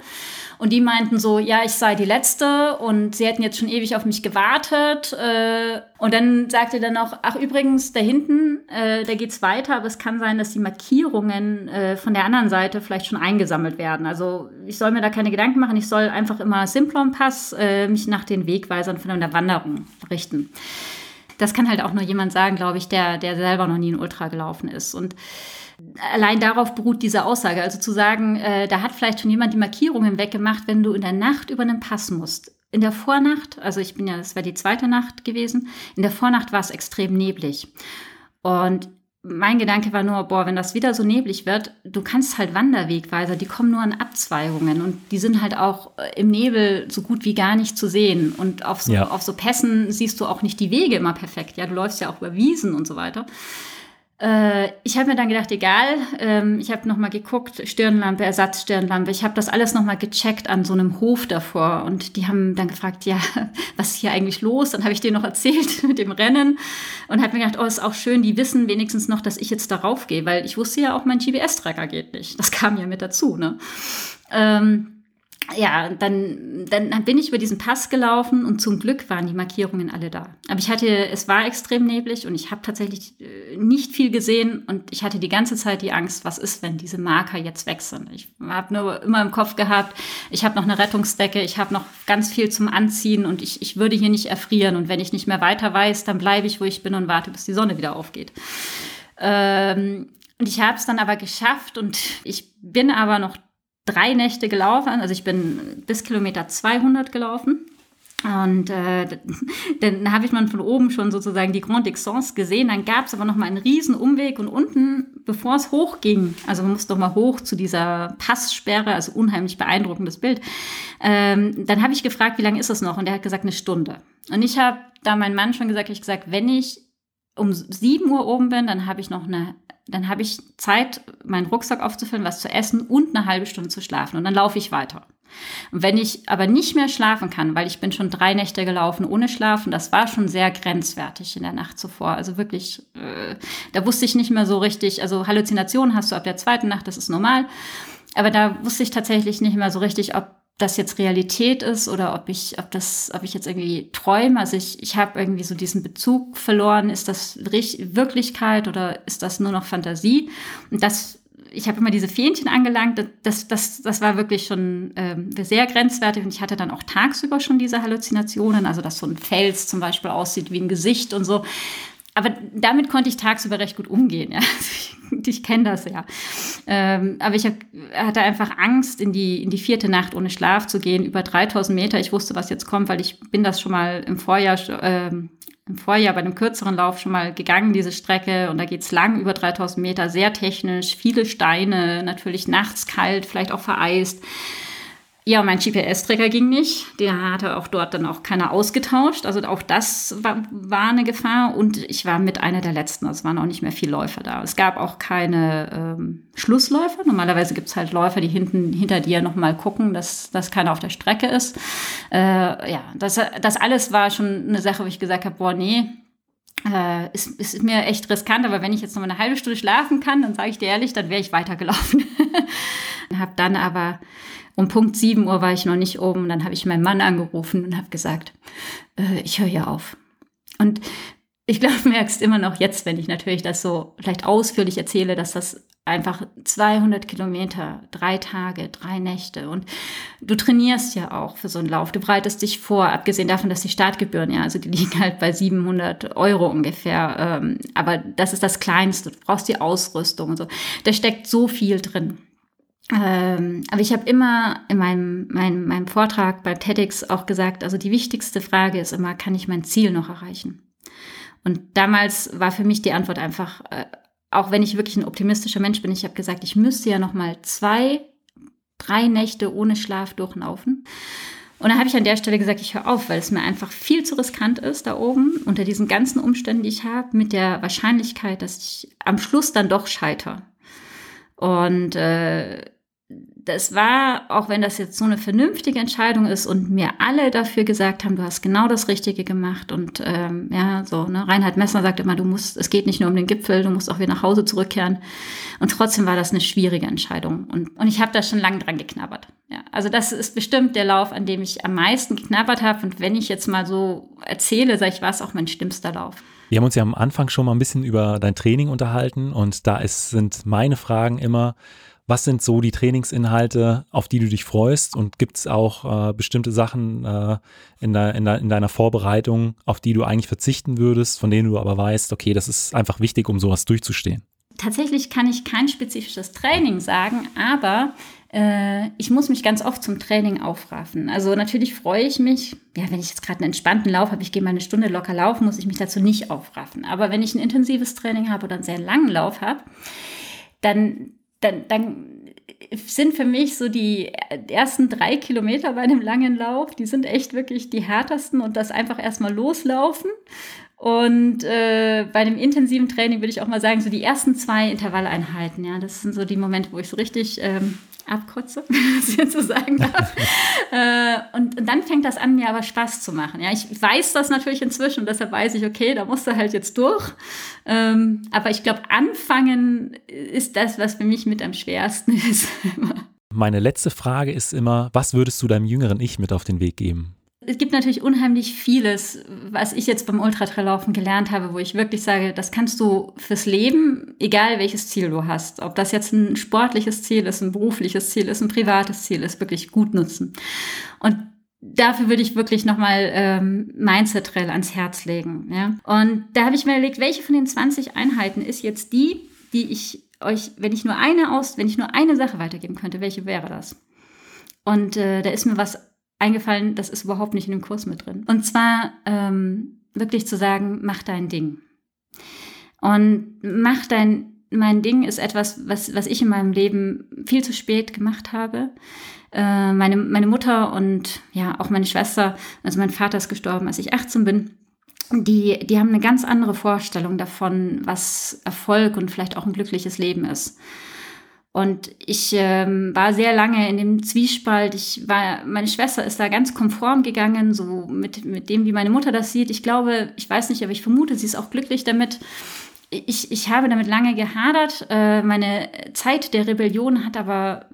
Und die meinten so, ja, ich sei die Letzte und sie hätten jetzt schon ewig auf mich gewartet. Äh, und dann sagte dann noch, ach übrigens, da hinten, äh, da geht's weiter, aber es kann sein, dass die Markierungen äh, von der anderen Seite vielleicht schon eingesammelt werden. Also ich soll mir da keine Gedanken machen, ich soll einfach immer Simplon Pass äh, mich nach den Wegweisern von der Wanderung richten das kann halt auch nur jemand sagen, glaube ich, der, der selber noch nie ein Ultra gelaufen ist. Und allein darauf beruht diese Aussage. Also zu sagen, äh, da hat vielleicht schon jemand die Markierungen weggemacht, wenn du in der Nacht über einen Pass musst. In der Vornacht, also ich bin ja, das wäre die zweite Nacht gewesen, in der Vornacht war es extrem neblig. Und mein Gedanke war nur, boah, wenn das wieder so neblig wird, du kannst halt Wanderwegweiser, die kommen nur an Abzweigungen und die sind halt auch äh, im Nebel so gut wie gar nicht zu sehen. Und auf so, ja. auf so Pässen siehst du auch nicht die Wege immer perfekt. Ja, du läufst ja auch über Wiesen und so weiter. Äh, ich habe mir dann gedacht, egal, ähm, ich habe nochmal geguckt, Stirnlampe, Ersatzstirnlampe. Ich habe das alles nochmal gecheckt an so einem Hof davor und die haben dann gefragt, ja, [LAUGHS] was ist hier eigentlich los? Dann habe ich denen noch erzählt [LAUGHS] mit dem Rennen und habe mir gedacht, oh, ist auch schön, die wissen wenigstens noch, dass ich jetzt darauf gehe, weil ich wusste ja auch, mein GPS-Tracker geht nicht. Das kam ja mit dazu, ne? Ähm, ja, dann, dann bin ich über diesen Pass gelaufen und zum Glück waren die Markierungen alle da. Aber ich hatte, es war extrem neblig und ich habe tatsächlich äh, nicht viel gesehen und ich hatte die ganze Zeit die Angst, was ist, wenn diese Marker jetzt weg sind. Ich habe nur immer im Kopf gehabt, ich habe noch eine Rettungsdecke, ich habe noch ganz viel zum Anziehen und ich, ich würde hier nicht erfrieren und wenn ich nicht mehr weiter weiß, dann bleibe ich, wo ich bin und warte, bis die Sonne wieder aufgeht. Ähm, und ich habe es dann aber geschafft und ich bin aber noch drei Nächte gelaufen. Also ich bin bis Kilometer 200 gelaufen. Und äh, [LAUGHS] dann habe ich mal von oben schon sozusagen die Grand Dixence gesehen. Dann gab es aber noch mal einen riesen Umweg und unten, bevor es hochging, also man muss doch mal hoch zu dieser Passsperre, also unheimlich beeindruckendes Bild. Ähm, dann habe ich gefragt, wie lange ist es noch? Und er hat gesagt, eine Stunde. Und ich habe da meinen Mann schon gesagt, ich gesagt, wenn ich um 7 Uhr oben bin, dann habe ich noch eine dann habe ich Zeit, meinen Rucksack aufzufüllen, was zu essen und eine halbe Stunde zu schlafen. Und dann laufe ich weiter. Und wenn ich aber nicht mehr schlafen kann, weil ich bin schon drei Nächte gelaufen ohne Schlafen, das war schon sehr grenzwertig in der Nacht zuvor. Also wirklich, äh, da wusste ich nicht mehr so richtig, also Halluzinationen hast du ab der zweiten Nacht, das ist normal. Aber da wusste ich tatsächlich nicht mehr so richtig, ob das jetzt Realität ist oder ob ich, ob das, ob ich jetzt irgendwie träume. Also ich, ich habe irgendwie so diesen Bezug verloren. Ist das Wirklichkeit oder ist das nur noch Fantasie? Und das ich habe immer diese Fähnchen angelangt. Das, das, das war wirklich schon ähm, sehr grenzwertig. Und ich hatte dann auch tagsüber schon diese Halluzinationen, also dass so ein Fels zum Beispiel aussieht wie ein Gesicht und so. Aber damit konnte ich tagsüber recht gut umgehen. Ja. [LAUGHS] Also ich, ich kenne das ja. Ähm, aber ich hab, hatte einfach Angst, in die, in die vierte Nacht ohne Schlaf zu gehen, über 3000 Meter. Ich wusste, was jetzt kommt, weil ich bin das schon mal im Vorjahr ähm, im Vorjahr bei einem kürzeren Lauf schon mal gegangen, diese Strecke. Und da geht's lang, über 3000 Meter, sehr technisch, viele Steine, natürlich nachts kalt, vielleicht auch vereist. Ja, mein GPS-Träger ging nicht. Der hatte auch dort dann auch keiner ausgetauscht. Also auch das war, war eine Gefahr. Und ich war mit einer der letzten. Also es waren auch nicht mehr viele Läufer da. Es gab auch keine ähm, Schlussläufer. Normalerweise gibt's halt Läufer, die hinten hinter dir nochmal gucken, dass, dass keiner auf der Strecke ist. Äh, ja, das, das alles war schon eine Sache, wo ich gesagt habe, boah, nee, äh, ist, ist mir echt riskant, aber wenn ich jetzt noch mal eine halbe Stunde schlafen kann, dann sage ich dir ehrlich, dann wäre ich weitergelaufen. [LAUGHS] habe dann aber um Punkt 7 Uhr war ich noch nicht oben dann habe ich meinen Mann angerufen und habe gesagt, äh, ich höre hier auf. Und ich glaube, merkst immer noch jetzt, wenn ich natürlich das so vielleicht ausführlich erzähle, dass das einfach 200 Kilometer, drei Tage, drei Nächte und du trainierst ja auch für so einen Lauf. Du bereitest dich vor, abgesehen davon, dass die Startgebühren, ja, also die liegen halt bei 700 Euro ungefähr. Ähm, aber das ist das Kleinste. Du brauchst die Ausrüstung und so. Da steckt so viel drin. Ähm, aber ich habe immer in meinem, meinem, meinem Vortrag bei TEDx auch gesagt, also die wichtigste Frage ist immer, kann ich mein Ziel noch erreichen? Und damals war für mich die Antwort einfach, äh, auch wenn ich wirklich ein optimistischer Mensch bin, ich habe gesagt, ich müsste ja noch mal zwei, drei Nächte ohne Schlaf durchlaufen. Und dann habe ich an der Stelle gesagt, ich höre auf, weil es mir einfach viel zu riskant ist da oben, unter diesen ganzen Umständen, die ich habe, mit der Wahrscheinlichkeit, dass ich am Schluss dann doch scheitere. Und äh, das war, auch wenn das jetzt so eine vernünftige Entscheidung ist und mir alle dafür gesagt haben, du hast genau das Richtige gemacht und ähm, ja, so, ne, Reinhard Messner sagt immer, du musst, es geht nicht nur um den Gipfel, du musst auch wieder nach Hause zurückkehren. Und trotzdem war das eine schwierige Entscheidung und, und ich habe da schon lange dran geknabbert. Ja, also das ist bestimmt der Lauf, an dem ich am meisten geknabbert habe und wenn ich jetzt mal so erzähle, sage ich, war es auch mein schlimmster Lauf. Wir haben uns ja am Anfang schon mal ein bisschen über dein Training unterhalten und da ist, sind meine Fragen immer, was sind so die Trainingsinhalte, auf die du dich freust? Und gibt es auch äh, bestimmte Sachen äh, in, de, in, de, in, deiner Vorbereitung, auf die du eigentlich verzichten würdest, von denen du aber weißt, okay, das ist einfach wichtig, um sowas durchzustehen? Tatsächlich kann ich kein spezifisches Training sagen, aber äh, ich muss mich ganz oft zum Training aufraffen. Also natürlich freue ich mich, ja, wenn ich jetzt gerade einen entspannten Lauf habe, ich gehe mal eine Stunde locker laufen, muss ich mich dazu nicht aufraffen. Aber wenn ich ein intensives Training habe oder einen sehr langen Lauf habe, dann dann, dann sind für mich so die ersten drei Kilometer bei einem langen Lauf, die sind echt wirklich die härtesten und das einfach erstmal loslaufen. Und äh, bei dem intensiven Training würde ich auch mal sagen, so die ersten zwei Intervalleinheiten, ja, das sind so die Momente, wo ich so richtig ähm, abkotze, wenn man das jetzt so sagen darf. [LAUGHS] äh, und, und, dann fängt das an, mir aber Spaß zu machen. Ja, ich weiß das natürlich inzwischen und deshalb weiß ich, okay, da musst du halt jetzt durch. Ähm, aber ich glaube, anfangen ist das, was für mich mit am schwersten [LAUGHS] ist. Meine letzte Frage ist immer, was würdest du deinem jüngeren Ich mit auf den Weg geben? Es gibt natürlich unheimlich vieles, was ich jetzt beim Ultratraillaufen gelernt habe, wo ich wirklich sage, das kannst du fürs Leben, egal welches Ziel du hast, ob das jetzt ein sportliches Ziel ist, ein berufliches Ziel ist, ein privates Ziel ist, wirklich gut nutzen. Und dafür würde ich wirklich nochmal ähm, Mindset-Trail ans Herz legen. Ja? Und da habe ich mir überlegt, welche von den 20 Einheiten ist jetzt die, die ich euch, wenn ich nur eine aus, wenn ich nur eine Sache weitergeben könnte, welche wäre das? Und äh, da ist mir was eingefallen, das ist überhaupt nicht in dem Kurs mit drin. Und zwar ähm, wirklich zu sagen, mach dein Ding. Und mach dein, mein Ding ist etwas, was, was ich in meinem Leben viel zu spät gemacht habe. Äh, meine, meine Mutter und ja, auch meine Schwester, also mein Vater ist gestorben, als ich 18 bin. Die, die haben eine ganz andere Vorstellung davon, was Erfolg und vielleicht auch ein glückliches Leben ist. Und ich ähm, war sehr lange in dem Zwiespalt. Ich war, meine Schwester ist da ganz konform gegangen, so mit, mit dem, wie meine Mutter das sieht. Ich glaube, ich weiß nicht, aber ich vermute, sie ist auch glücklich damit. Ich, ich habe damit lange gehadert. Äh, meine Zeit der Rebellion hat aber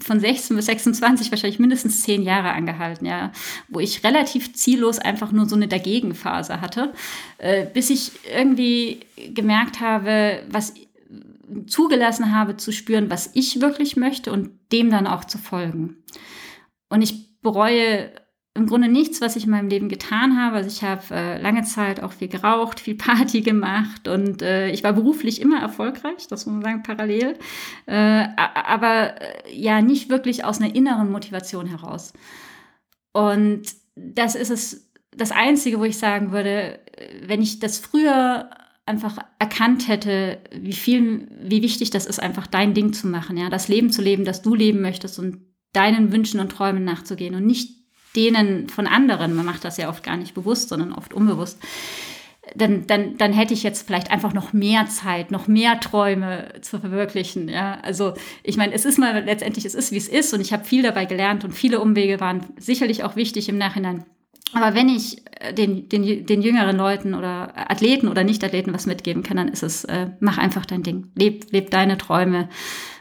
von 16 bis 26 wahrscheinlich mindestens zehn Jahre angehalten, ja, wo ich relativ ziellos einfach nur so eine Dagegenphase hatte, äh, bis ich irgendwie gemerkt habe, was zugelassen habe zu spüren, was ich wirklich möchte und dem dann auch zu folgen. Und ich bereue im Grunde nichts, was ich in meinem Leben getan habe. Also ich habe äh, lange Zeit auch viel geraucht, viel Party gemacht und äh, ich war beruflich immer erfolgreich, das muss man sagen, parallel. Äh, aber äh, ja, nicht wirklich aus einer inneren Motivation heraus. Und das ist es, das Einzige, wo ich sagen würde, wenn ich das früher einfach erkannt hätte, wie viel, wie wichtig das ist, einfach dein Ding zu machen, ja, das Leben zu leben, das du leben möchtest und deinen Wünschen und Träumen nachzugehen und nicht denen von anderen. Man macht das ja oft gar nicht bewusst, sondern oft unbewusst. Dann, dann, dann hätte ich jetzt vielleicht einfach noch mehr Zeit, noch mehr Träume zu verwirklichen. Ja, also ich meine, es ist mal letztendlich, es ist wie es ist und ich habe viel dabei gelernt und viele Umwege waren sicherlich auch wichtig im Nachhinein. Aber wenn ich äh, den, den, den jüngeren Leuten oder Athleten oder Nicht-Athleten was mitgeben kann, dann ist es, äh, mach einfach dein Ding. Leb, leb deine Träume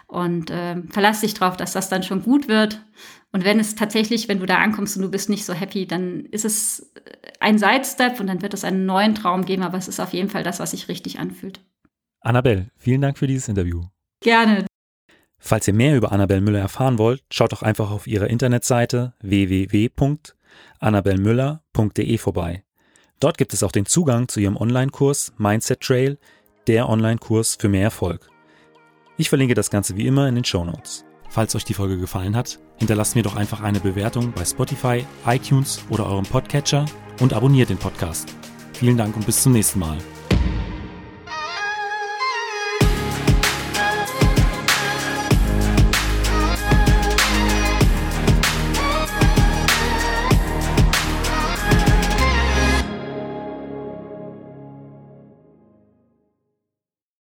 und äh, verlass dich drauf, dass das dann schon gut wird. Und wenn es tatsächlich, wenn du da ankommst und du bist nicht so happy, dann ist es ein Sidestep und dann wird es einen neuen Traum geben, aber es ist auf jeden Fall das, was sich richtig anfühlt. Annabelle, vielen Dank für dieses Interview. Gerne. Falls ihr mehr über Annabelle Müller erfahren wollt, schaut doch einfach auf ihrer Internetseite www annabelmüller.de vorbei. Dort gibt es auch den Zugang zu ihrem Online-Kurs Mindset Trail, der Online-Kurs für mehr Erfolg. Ich verlinke das Ganze wie immer in den Show Notes. Falls euch die Folge gefallen hat, hinterlasst mir doch einfach eine Bewertung bei Spotify, iTunes oder eurem Podcatcher und abonniert den Podcast. Vielen Dank und bis zum nächsten Mal.